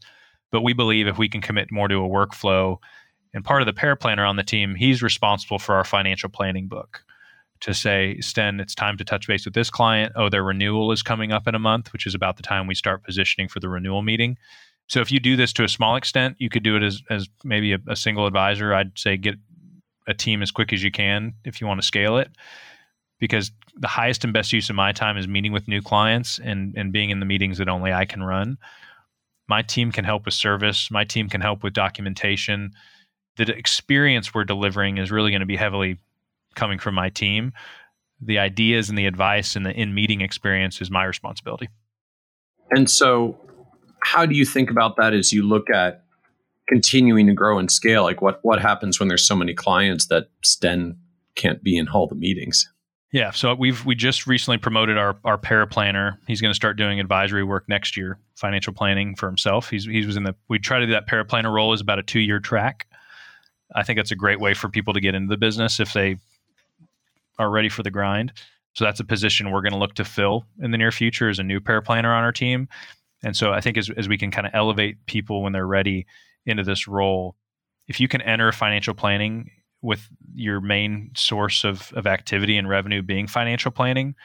but we believe if we can commit more to a workflow and part of the paraplanner on the team, he's responsible for our financial planning book to say, Sten, it's time to touch base with this client. Oh, their renewal is coming up in a month, which is about the time we start positioning for the renewal meeting. So if you do this to a small extent, you could do it as, as maybe a, a single advisor. I'd say get a team as quick as you can if you want to scale it. Because the highest and best use of my time is meeting with new clients and, and being in the meetings that only I can run. my team can help with service, my team can help with documentation. The experience we're delivering is really going to be heavily coming from my team. The ideas and the advice and the in meeting experience is my responsibility. And so, how do you think about that as you look at continuing to grow and scale? Like, what what happens when there's so many clients that Sten can't be in all the meetings? Yeah, so we've we just recently promoted our our para planner. He's going to start doing advisory work next year, financial planning for himself. He's he was in the we try to do that para planner role is about a two year track. I think that's a great way for people to get into the business if they are ready for the grind. So that's a position we're going to look to fill in the near future as a new paraplanner on our team. And so I think as, as we can kind of elevate people when they're ready into this role, if you can enter financial planning with your main source of, of activity and revenue being financial planning,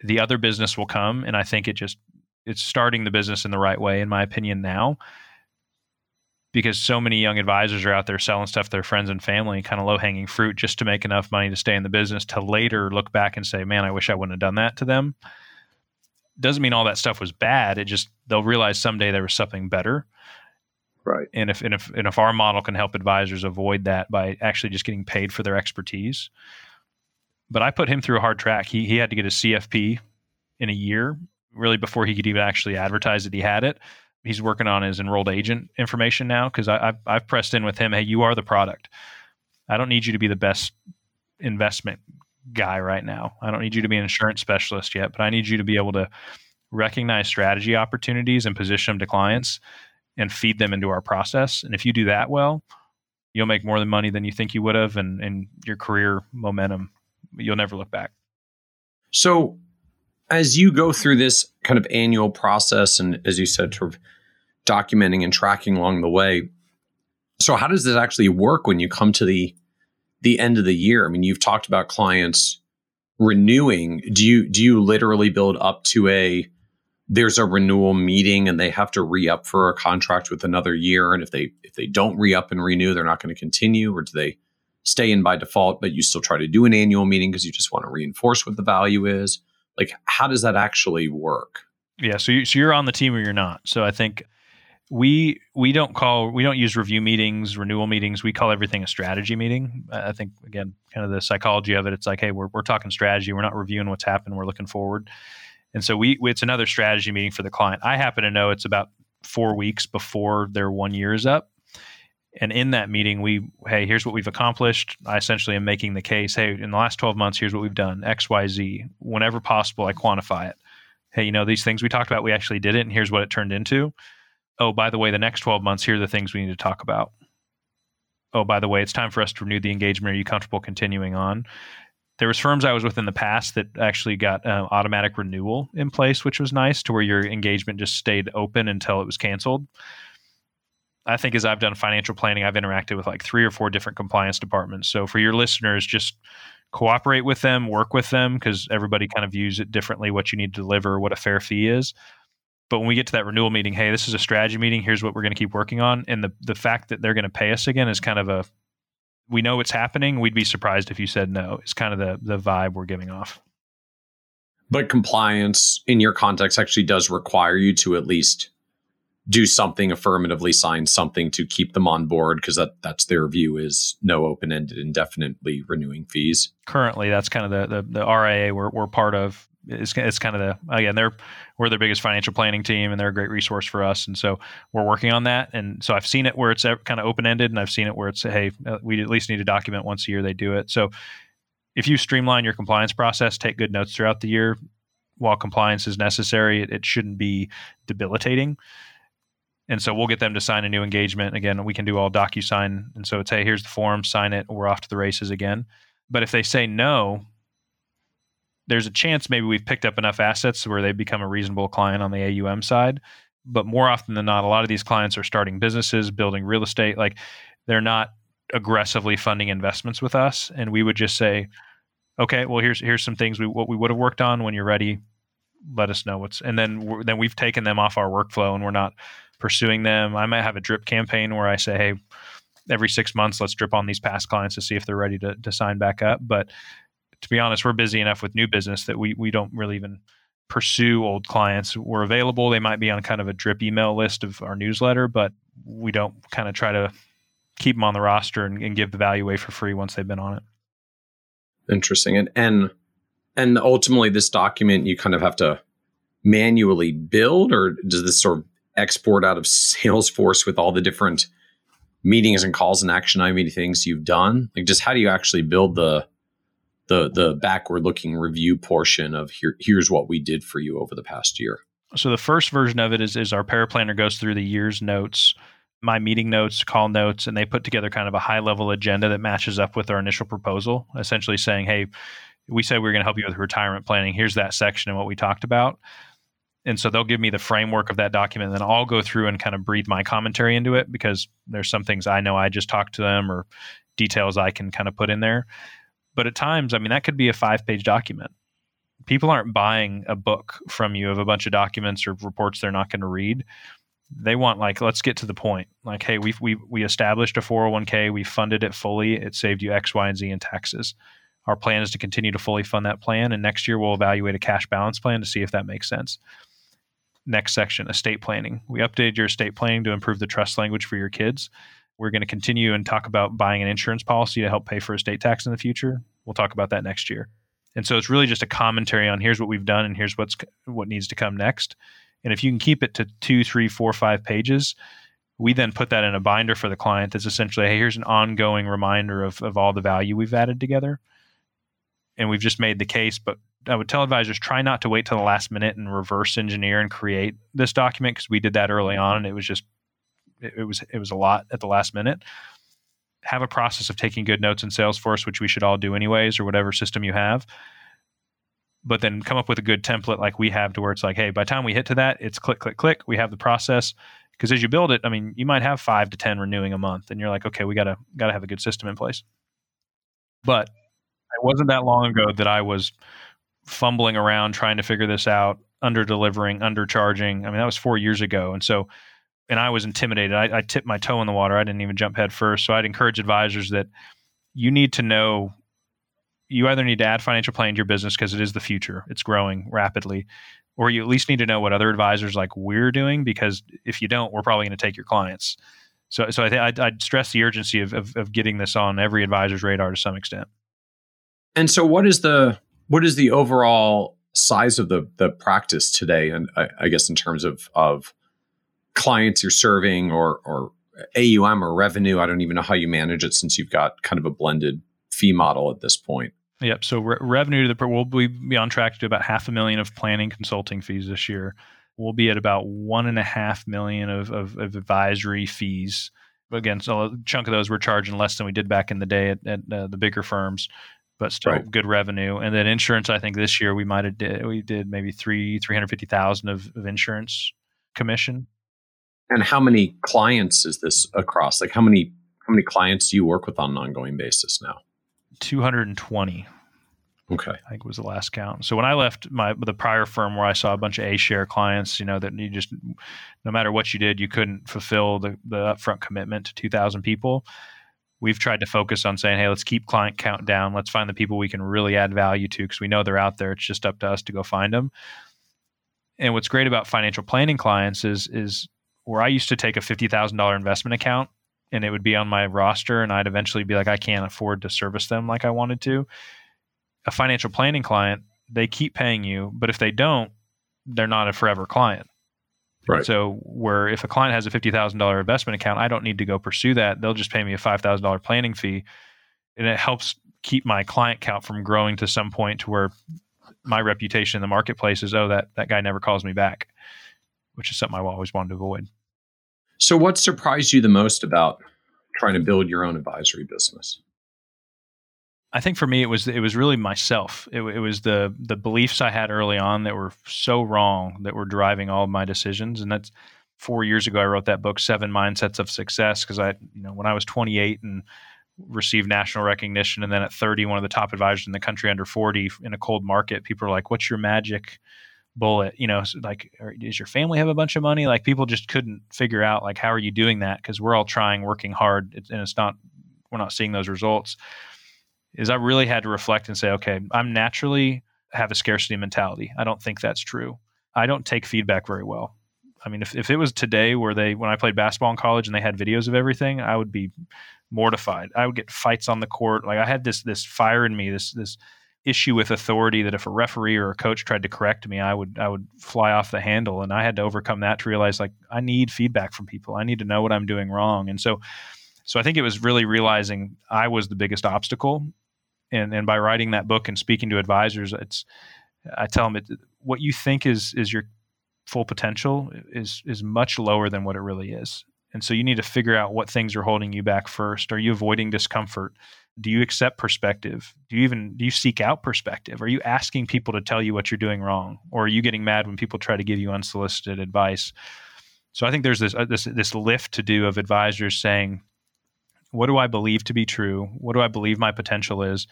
the other business will come. And I think it just it's starting the business in the right way, in my opinion, now. Because so many young advisors are out there selling stuff to their friends and family, kind of low hanging fruit, just to make enough money to stay in the business to later look back and say, man, I wish I wouldn't have done that to them. Doesn't mean all that stuff was bad. It just, they'll realize someday there was something better. Right. And if and if and if our model can help advisors avoid that by actually just getting paid for their expertise. But I put him through a hard track. He he had to get a CFP in a year, really before he could even actually advertise that he had it. He's working on his enrolled agent information now because I've I've pressed in with him. Hey, you are the product. I don't need you to be the best investment guy right now. I don't need you to be an insurance specialist yet, but I need you to be able to recognize strategy opportunities and position them to clients and feed them into our process. And if you do that well, you'll make more than money than you think you would have, and, and your career momentum, you'll never look back. So, as you go through this kind of annual process, and as you said, sort of documenting and tracking along the way, so how does this actually work when you come to the the end of the year? I mean, you've talked about clients renewing. Do you do you literally build up to a there's a renewal meeting and they have to re-up for a contract with another year and if they if they don't re-up and renew they're not going to continue or do they stay in by default but you still try to do an annual meeting because you just want to reinforce what the value is like how does that actually work? Yeah so, you, so you're on the team or you're not. So i think we we don't call we don't use review meetings renewal meetings. We call everything a strategy meeting. I think again kind of the psychology of it it's like hey we're, we're talking strategy. We're not reviewing what's happened. We're looking forward. And so we it's another strategy meeting for the client. I happen to know it's about four weeks before their one year is up. And in that meeting, we, hey, here's what we've accomplished. I essentially am making the case, hey, in the last 12 months, here's what we've done, X, Y, Z. Whenever possible, I quantify it. Hey, you know, these things we talked about, we actually did it, and here's what it turned into. Oh, by the way, the next 12 months, here are the things we need to talk about. Oh, by the way, it's time for us to renew the engagement. Are you comfortable continuing on? there was firms I was with in the past that actually got uh, automatic renewal in place, which was nice, to where your engagement just stayed open until it was canceled. I think as I've done financial planning, I've interacted with like three or four different compliance departments. So for your listeners, just cooperate with them, work with them, because everybody kind of views it differently what you need to deliver, what a fair fee is. But when we get to that renewal meeting, hey, this is a strategy meeting. Here's what we're going to keep working on. And the the fact that they're going to pay us again is kind of a we know it's happening. We'd be surprised if you said no. It's kind of the the vibe we're giving off. But compliance in your context actually does require you to at least do something affirmatively sign something to keep them on board because that that's their view is no open-ended indefinitely renewing fees. Currently that's kind of the the, the ria we're, we're part of. It's, it's kind of the again they're we're their biggest financial planning team and they're a great resource for us. And so we're working on that. And so i've seen it where it's kind of open-ended and i've seen it where it's hey uh, we at least need to document once a year they do it. So if you streamline your compliance process take good notes throughout the year while compliance is necessary it, it shouldn't be debilitating and so we'll get them to sign a new engagement again we can do all DocuSign and so it's hey here's the form sign it we're off to the races again but if they say no there's a chance maybe we've picked up enough assets where they become a reasonable client on the AUM side. But more often than not, a lot of these clients are starting businesses, building real estate. Like they're not aggressively funding investments with us. And we would just say, okay, well, here's here's some things we what we would have worked on when you're ready. Let us know what's, and then then we've taken them off our workflow and we're not pursuing them. I might have a drip campaign where I say, hey, every six months, let's drip on these past clients to see if they're ready to, to sign back up. But to be honest, we're busy enough with new business that we we don't really even pursue old clients. We're available. They might be on kind of a drip email list of our newsletter, but we don't kind of try to keep them on the roster and, and give the value away for free once they've been on it. Interesting. And and and ultimately this document you kind of have to manually build or does this sort of export out of Salesforce with all the different meetings and calls and action item things you've done? Like just how do you actually build the the the backward looking review portion of here here's what we did for you over the past year? So the first version of it is is our paraplanner goes through the year's notes, my meeting notes, call notes, and they put together kind of a high level agenda that matches up with our initial proposal, essentially saying, hey, we said we are going to help you with retirement planning. Here's that section and what we talked about. And so they'll give me the framework of that document, and then I'll go through and kind of breathe my commentary into it because there's some things I know I just talked to them or details I can kind of put in there. But at times, I mean, that could be a five page document. People aren't buying a book from you of a bunch of documents or reports they're not going to read. They want like, let's get to the point. Like, hey, we we we established a 401k, we funded it fully, it saved you X, Y, and Z in taxes. Our plan is to continue to fully fund that plan, and next year we'll evaluate a cash balance plan to see if that makes sense. Next section, estate planning. We updated your estate planning to improve the trust language for your kids. We're going to continue and talk about buying an insurance policy to help pay for estate tax in the future. We'll talk about that next year. And so it's really just a commentary on here's what we've done and here's what's what needs to come next. And if you can keep it to two, three, four, five pages, we then put that in a binder for the client that's essentially, hey, here's an ongoing reminder of, of all the value we've added together. And we've just made the case, but I would tell advisors try not to wait till the last minute and reverse engineer and create this document because we did that early on and it was just it, it was it was a lot at the last minute. Have a process of taking good notes in Salesforce, which we should all do anyways, or whatever system you have. But then come up with a good template like we have to where it's like, hey, by the time we hit to that, it's click, click, click. We have the process. Because as you build it, I mean, you might have five to ten renewing a month, and you're like, okay, we gotta gotta have a good system in place. But it wasn't that long ago that I was fumbling around trying to figure this out, under delivering, undercharging. I mean, that was four years ago, and so and I was intimidated. I, I tipped my toe in the water. I didn't even jump head first. So I'd encourage advisors that you need to know you either need to add financial planning to your business because it is the future, it's growing rapidly, or you at least need to know what other advisors like we're doing because if you don't, we're probably going to take your clients. So, so I think I'd, I'd, stress the urgency of, of, of getting this on every advisor's radar to some extent. And so, what is the what is the overall size of the the practice today? And I, I guess in terms of of clients you're serving or or AUM or revenue. I don't even know how you manage it since you've got kind of a blended fee model at this point. Yep. So re- revenue to the we'll be on track to do about half a million of planning consulting fees this year. We'll be at about one and a half million of, of, of advisory fees. Again, so a chunk of those we're charging less than we did back in the day at, at uh, the bigger firms, but still right. good revenue. And then insurance, I think this year we might have did we did maybe three three hundred fifty thousand of, of insurance commission and how many clients is this across? Like how many how many clients do you work with on an ongoing basis now? 220. Okay. I think was the last count. So when I left my the prior firm where I saw a bunch of A share clients, you know, that you just no matter what you did, you couldn't fulfill the, the upfront commitment to 2,000 people. We've tried to focus on saying, hey, let's keep client count down. Let's find the people we can really add value to because we know they're out there. It's just up to us to go find them. And what's great about financial planning clients is is where I used to take a $50,000 investment account and it would be on my roster and I'd eventually be like, I can't afford to service them like I wanted to. A financial planning client, they keep paying you, but if they don't, they're not a forever client. Right. So where if a client has a fifty thousand dollar investment account, I don't need to go pursue that. They'll just pay me a five thousand dollar planning fee, and it helps keep my client count from growing to some point to where my reputation in the marketplace is oh that that guy never calls me back which is something I always wanted to avoid. So, what surprised you the most about trying to build your own advisory business? I think for me, it was it was really myself. It, it, was the the beliefs I had early on that were so wrong that were driving all of my decisions. And that's four years ago. I wrote that book, Seven Mindsets of Success, because I, you know, when I was 28 and received national recognition, and then at 30, one of the top advisors in the country under 40 in a cold market, people are like, "What's your magic?" bullet you know like does your family have a bunch of money like people just couldn't figure out like how are you doing that because we're all trying working hard and it's not we're not seeing those results is i really had to reflect and say okay i'm naturally have a scarcity mentality. I don't think that's true. I don't take feedback very well. I mean, if, if it was today where they, when I played basketball in college and they had videos of everything, I would be mortified. I would get fights on the court. Like I had this, this fire in me, this, this issue with authority that if a referee or a coach tried to correct me, I would, I would fly off the handle. And I had to overcome that to realize like, I need feedback from people. I need to know what I'm doing wrong. And so, so I think it was really realizing I was the biggest obstacle. And, and by writing that book and speaking to advisors, it's, I tell them it, what you think is, is your full potential is is much lower than what it really is. And so you need to figure out what things are holding you back first. Are you avoiding discomfort? Do you accept perspective? Do you even do you seek out perspective? Are you asking people to tell you what you're doing wrong, or are you getting mad when people try to give you unsolicited advice? So I think there's this uh, this this lift to do of advisors saying, "What do I believe to be true? What do I believe my potential is?"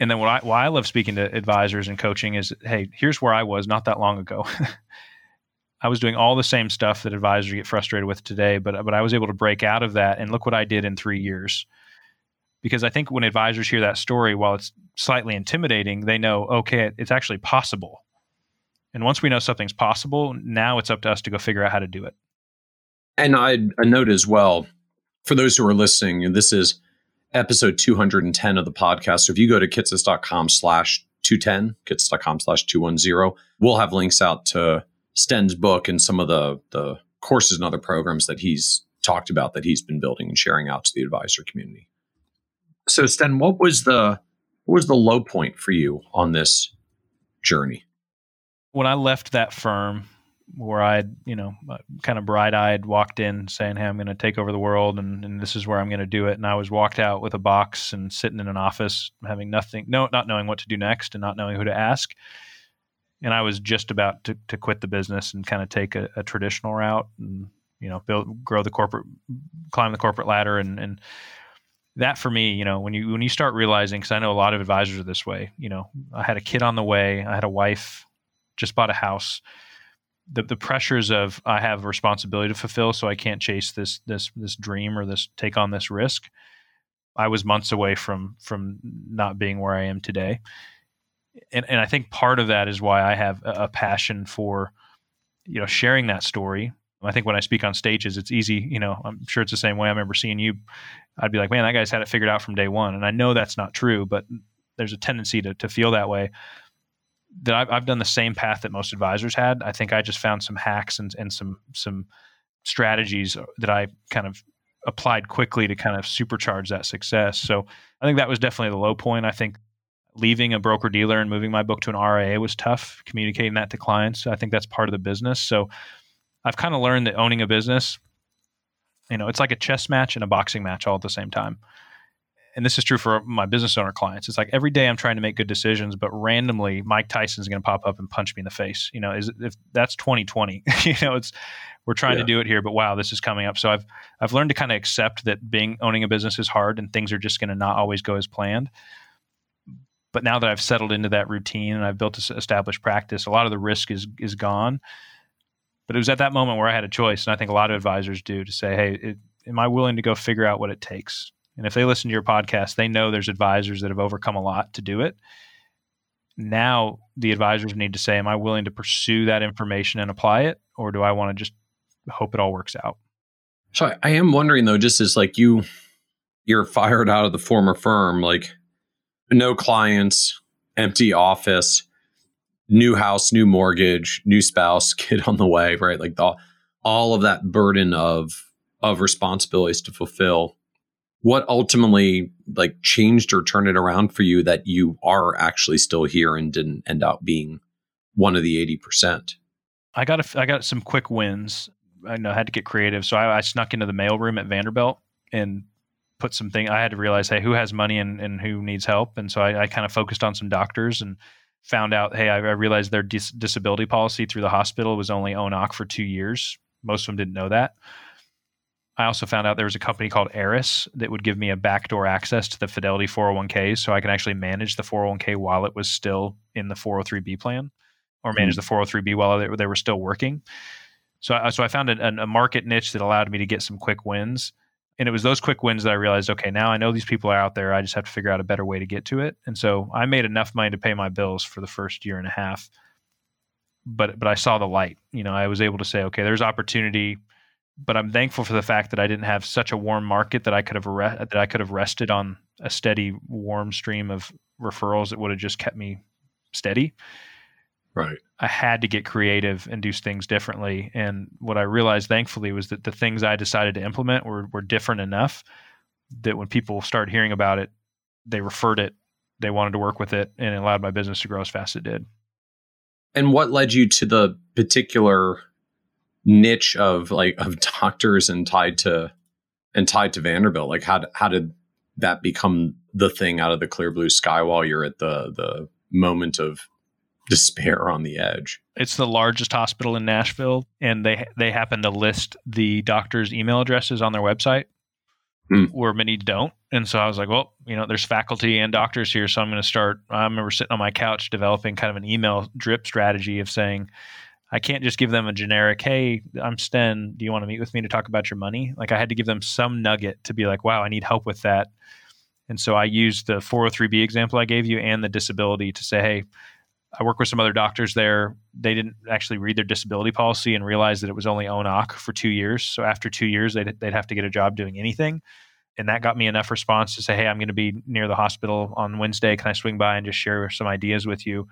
And then what I why I love speaking to advisors and coaching is, "Hey, here's where I was not that long ago." I was doing all the same stuff that advisors get frustrated with today, but but I was able to break out of that and look what I did in three years. Because I think when advisors hear that story, while it's slightly intimidating, they know okay, it's actually possible. And once we know something's possible, now it's up to us to go figure out how to do it. And I, I note as well for those who are listening, this is episode 210 of the podcast. So if you go to kitces.com slash 210, kitces.com slash 210, we'll have links out to Sten's book and some of the the courses and other programs that he's talked about that he's been building and sharing out to the advisor community. So Sten, what was the what was the low point for you on this journey? When I left that firm where I, you know, uh, kind of bright eyed walked in saying, Hey, I'm going to take over the world and, and this is where I'm going to do it. And I was walked out with a box and sitting in an office having nothing, no, not knowing what to do next and not knowing who to ask. And I was just about to, to quit the business and kind of take a, a traditional route and you know build grow the corporate climb the corporate ladder. And and that for me you know when you when you start realizing because I know a lot of advisors are this way you know I had a kid on the way I had a wife just bought a house the the pressures of I have a responsibility to fulfill so I can't chase this this this dream or this take on this risk I was months away from from not being where I am today and, and I think part of that is why I have a, a passion for, you know, sharing that story. I think when I speak on stages, it's easy. You know, I'm sure it's the same way. I remember seeing you. I'd be like, man, that guy's had it figured out from day one, and I know that's not true, but there's a tendency to to feel that way. That I've, I've done the same path that most advisors had. I think I just found some hacks and and some some strategies that I kind of applied quickly to kind of supercharge that success. So I think that was definitely the low point. I think leaving a broker dealer and moving my book to an RIA was tough. Communicating that to clients, I think that's part of the business. So I've kind of learned that owning a business, you know, it's like a chess match and a boxing match all at the same time. And this is true for my business owner clients. It's like every day I'm trying to make good decisions, but randomly Mike Tyson's going to pop up and punch me in the face. You know, is if that's 2020, you know, it's we're trying yeah. to do it here, but wow, this is coming up. So I've I've learned to kind of accept that being owning a business is hard and things are just going to not always go as planned but now that I've settled into that routine and I've built a established practice, a lot of the risk is is gone. But it was at that moment where I had a choice, and I think a lot of advisors do to say, "Hey, it, am I willing to go figure out what it takes?" And if they listen to your podcast, they know there's advisors that have overcome a lot to do it. Now the advisors need to say, "Am I willing to pursue that information and apply it, or do I want to just hope it all works out?" So I, am wondering though, just as like you, you're fired out of the former firm, like no clients, empty office, new house, new mortgage, new spouse, kid on the way, right? Like the, all of that burden of of responsibilities to fulfill. What ultimately like changed or turned it around for you that you are actually still here and didn't end up being one of the 80%? I got a, I got some quick wins. I know I had to get creative. So I, I snuck into the mailroom at Vanderbilt and put some thing. I had to realize, hey, who has money and, and who needs help, and so I, I kind of focused on some doctors and found out, hey, I, I realized their dis- disability policy through the hospital was only ONOC for two years. Most of them didn't know that. I also found out there was a company called Eris that would give me a backdoor access to the Fidelity 401k so I can actually manage the 401k while it was still in the 403b plan or manage mm-hmm. the 403b while they, they, were still working. So I, so I found a, a market niche that allowed me to get some quick wins And it was those quick wins that I realized, okay, now I know these people are out there. I just have to figure out a better way to get to it. And so I made enough money to pay my bills for the first year and a half. But but I saw the light. You know, I was able to say, okay, there's opportunity. But I'm thankful for the fact that I didn't have such a warm market that I could have re- that I could have rested on a steady warm stream of referrals that would have just kept me steady. Right. I had to get creative and do things differently. And what I realized, thankfully, was that the things I decided to implement were, were different enough that when people started hearing about it, they referred it, they wanted to work with it, and it allowed my business to grow as fast as it did. And what led you to the particular niche of like of doctors and tied to and tied to Vanderbilt? Like how how did that become the thing out of the clear blue sky while you're at the the moment of despair on the edge. It's the largest hospital in Nashville, and they they happen to list the doctors' email addresses on their website, mm. where many don't. And so I was like, well, you know, there's faculty and doctors here, so I'm going to start. I remember sitting on my couch developing kind of an email drip strategy of saying. I can't just give them a generic, hey, I'm Sten. Do you want to meet with me to talk about your money? Like, I had to give them some nugget to be like, wow, I need help with that. And so I used the 403B example I gave you and the disability to say, hey, I work with some other doctors there. They didn't actually read their disability policy and realize that it was only ONOC for two years. So after two years, they'd, they'd have to get a job doing anything. And that got me enough response to say, hey, I'm going to be near the hospital on Wednesday. Can I swing by and just share some ideas with you?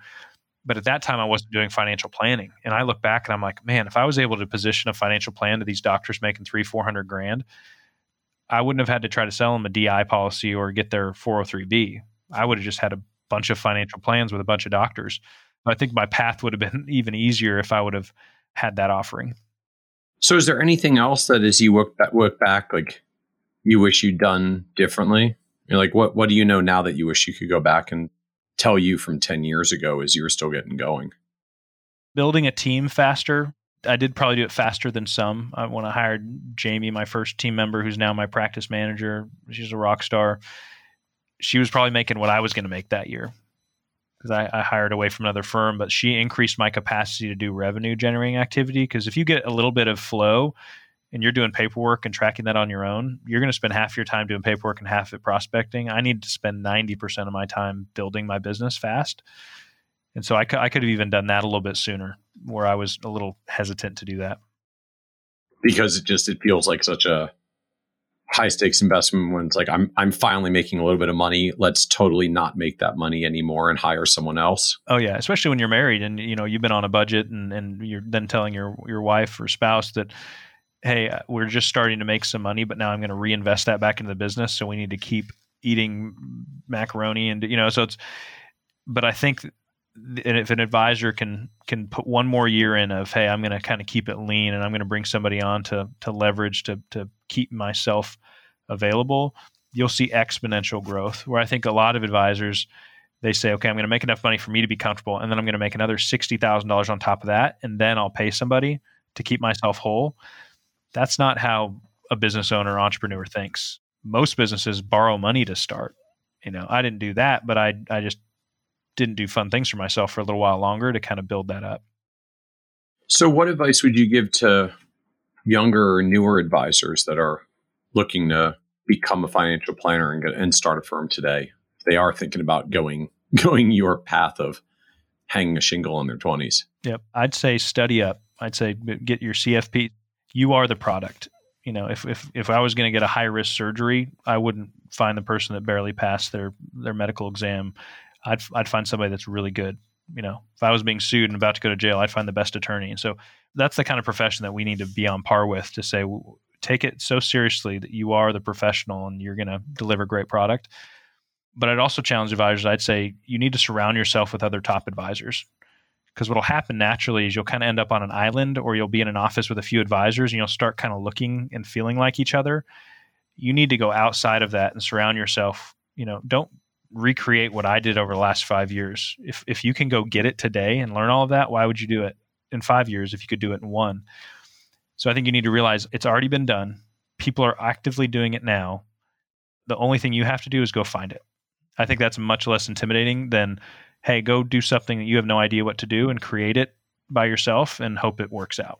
But at that time, I wasn't doing financial planning. And I look back and I'm like, man, if I was able to position a financial plan to these doctors making three, 400 grand, I wouldn't have had to try to sell them a DI policy or get their 403B. I would have just had a bunch of financial plans with a bunch of doctors. I think my path would have been even easier if I would have had that offering. So, is there anything else that as you work back, work back like you wish you'd done differently? You're like, what what do you know now that you wish you could go back and tell you from ten years ago as you were still getting going? Building a team faster. I did probably do it faster than some. I, when I hired Jamie, my first team member, who's now my practice manager, she's a rock star she was probably making what I was going to make that year because I, I, hired away from another firm, but she increased my capacity to do revenue generating activity. Because if you get a little bit of flow and you're doing paperwork and tracking that on your own, you're going to spend half your time doing paperwork and half it prospecting. I need to spend 90% of my time building my business fast. And so I, cu- I could have even done that a little bit sooner where I was a little hesitant to do that. Because it just, it feels like such a, high stakes investment when it's like I'm I'm finally making a little bit of money. Let's totally not make that money anymore and hire someone else. Oh yeah, especially when you're married and you know you've been on a budget and and you're then telling your your wife or spouse that hey, uh, we're just starting to make some money, but now I'm going to reinvest that back into the business, so we need to keep eating macaroni and you know so it's but I think and if an advisor can can put one more year in of hey i'm going to kind of keep it lean and i'm going to bring somebody on to to leverage to to keep myself available you'll see exponential growth. Where i think a lot of advisors they say okay i'm going to make enough money for me to be comfortable and then i'm going to make another $60000 on top of that and then i'll pay somebody to keep myself whole that's not how a business owner entrepreneur thinks most businesses borrow money to start you know i didn't do that but i i just didn't do fun things for myself for a little while longer to kind of build that up. So, what advice would you give to younger or newer advisors that are looking to become a financial planner and, get, and start a firm today? They are thinking about going going your path of hanging a shingle in their twenties. Yep, I'd say study up. I'd say uh, get your CFP. You are the product. You know, if if if I was going to get a high risk surgery, I wouldn't find the person that barely passed their their medical exam I'd I'd find somebody that's really good. You know, if I was being sued and about to go to jail, I'd find the best attorney. And so that's the kind of profession that we need to be on par with to say take it so seriously that you are the professional and you're going to deliver great product. But I'd also challenge advisors. I'd say you need to surround yourself with other top advisors because what'll happen naturally is you'll kind of end up on an island or you'll be in an office with a few advisors and you'll start kind of looking and feeling like each other you need to go outside of that and surround yourself you know don't recreate what I did over the last five years. If if you can go get it today and learn all of that, why would you do it in five years if you could do it in one? So I think you need to realize it's already been done. People are actively doing it now. The only thing you have to do is go find it. I think that's much less intimidating than, hey, go do something that you have no idea what to do and create it by yourself and hope it works out.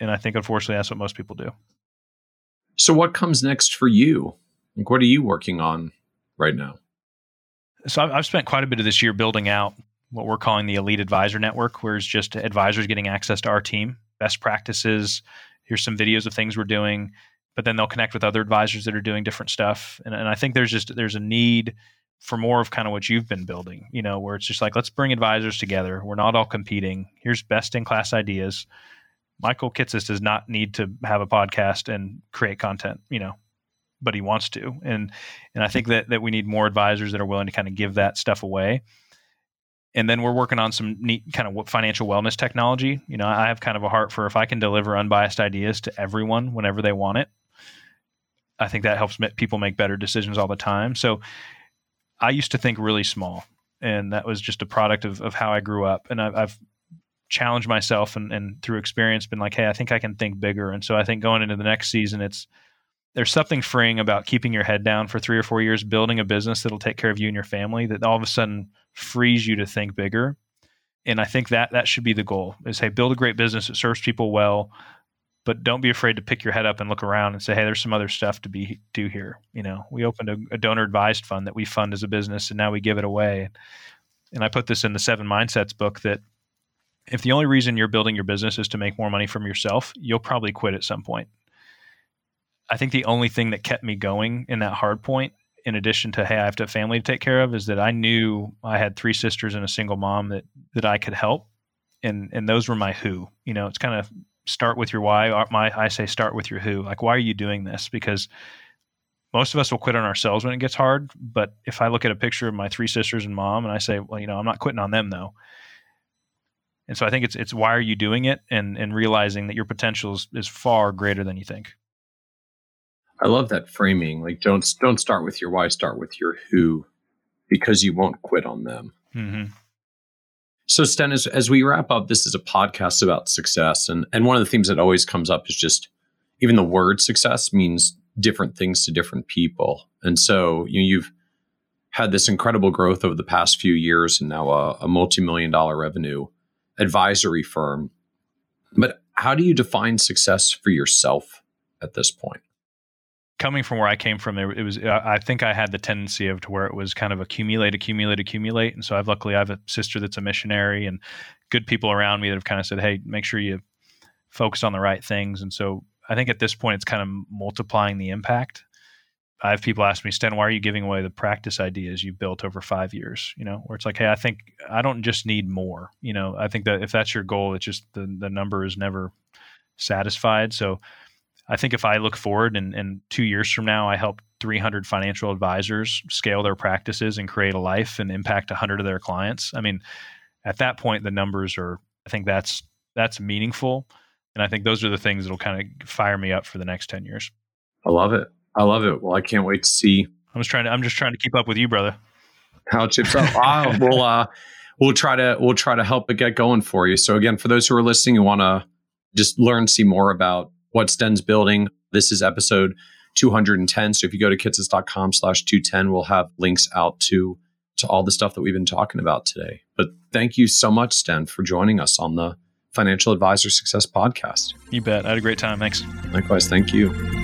And I think unfortunately that's what most people do. So, what comes next for you? Like, what are you working on right now? So, I've spent quite a bit of this year building out what we're calling the Elite Advisor Network, where it's just advisors getting access to our team, best practices. Here's some videos of things we're doing, but then they'll connect with other advisors that are doing different stuff. And, and I think there's just there's a need for more of kind of what you've been building, you know, where it's just like let's bring advisors together. We're not all competing. Here's best in class ideas. Michael Kitces does not need to have a podcast and create content, you know, but he wants to. And and I think that that we need more advisors that are willing to kind of give that stuff away. And then we're working on some neat kind of financial wellness technology. You know, I have kind of a heart for if I can deliver unbiased ideas to everyone whenever they want it. I think that helps people make better decisions all the time. So I used to think really small, and that was just a product of, of how I grew up. And I've, I've challenged myself and, and through experience been like, hey, I think I can think bigger. And so I think going into the next season, it's there's something freeing about keeping your head down for three or four years, building a business that'll take care of you and your family that all of a sudden frees you to think bigger. And I think that that should be the goal is hey, build a great business that serves people well, but don't be afraid to pick your head up and look around and say, hey, there's some other stuff to be do here. You know, we opened a, a donor advised fund that we fund as a business and now we give it away. And I put this in the seven mindsets book that if the only reason you're building your business is to make more money from yourself, you'll probably quit at some point. I think the only thing that kept me going in that hard point, in addition to hey, I have a family to take care of, is that I knew I had three sisters and a single mom that that I could help, and and those were my who. You know, it's kind of start with your why. Uh, my I say start with your who. Like, why are you doing this? Because most of us will quit on ourselves when it gets hard. But if I look at a picture of my three sisters and mom, and I say, well, you know, I'm not quitting on them though and so I think it's it's why are you doing it and and realizing that your potential is, is far greater than you think. I love that framing. Like don't don't start with your why, start with your who, because you won't quit on them. Mm-hmm. So Sten, as, as we wrap up, this is a podcast about success, and and one of the themes that always comes up is just even the word success means different things to different people, and so you know, you've had this incredible growth over the past few years, and now a, a multi million dollar revenue advisory firm. But how do you define success for yourself at this point? Coming from where I came from, it was. I think I had the tendency of to where it was kind of accumulate, accumulate, accumulate. And so I've luckily I have a sister that's a missionary and good people around me that have kind of said, "Hey, make sure you focus on the right things." And so I think at this point, it's kind of multiplying the impact. I have people ask me, Sten, why are you giving away the practice ideas you built over five years? You know, where it's like, hey, I think I don't just need more. You know, I think that if that's your goal, it's just the the number is never satisfied. So I think if I look forward and, and two years from now, I help 300 financial advisors scale their practices and create a life and impact 100 of their clients. I mean, at that point, the numbers are. I think that's that's meaningful, and I think those are the things that'll kind of fire me up for the next 10 years. I love it. I love it. Well, I can't wait to see. I'm just trying to. I'm just trying to keep up with you, brother. How it chips up. ah, we'll uh, we'll try to we'll try to help it get going for you. So again, for those who are listening, you want to just learn, see more about what Sten's building. This is episode 210. So if you go to kitces.com slash 210, we'll have links out to to all the stuff that we've been talking about today. But thank you so much, Sten, for joining us on the Financial Advisor Success Podcast. You bet. I had a great time. Thanks. Likewise. Thank you.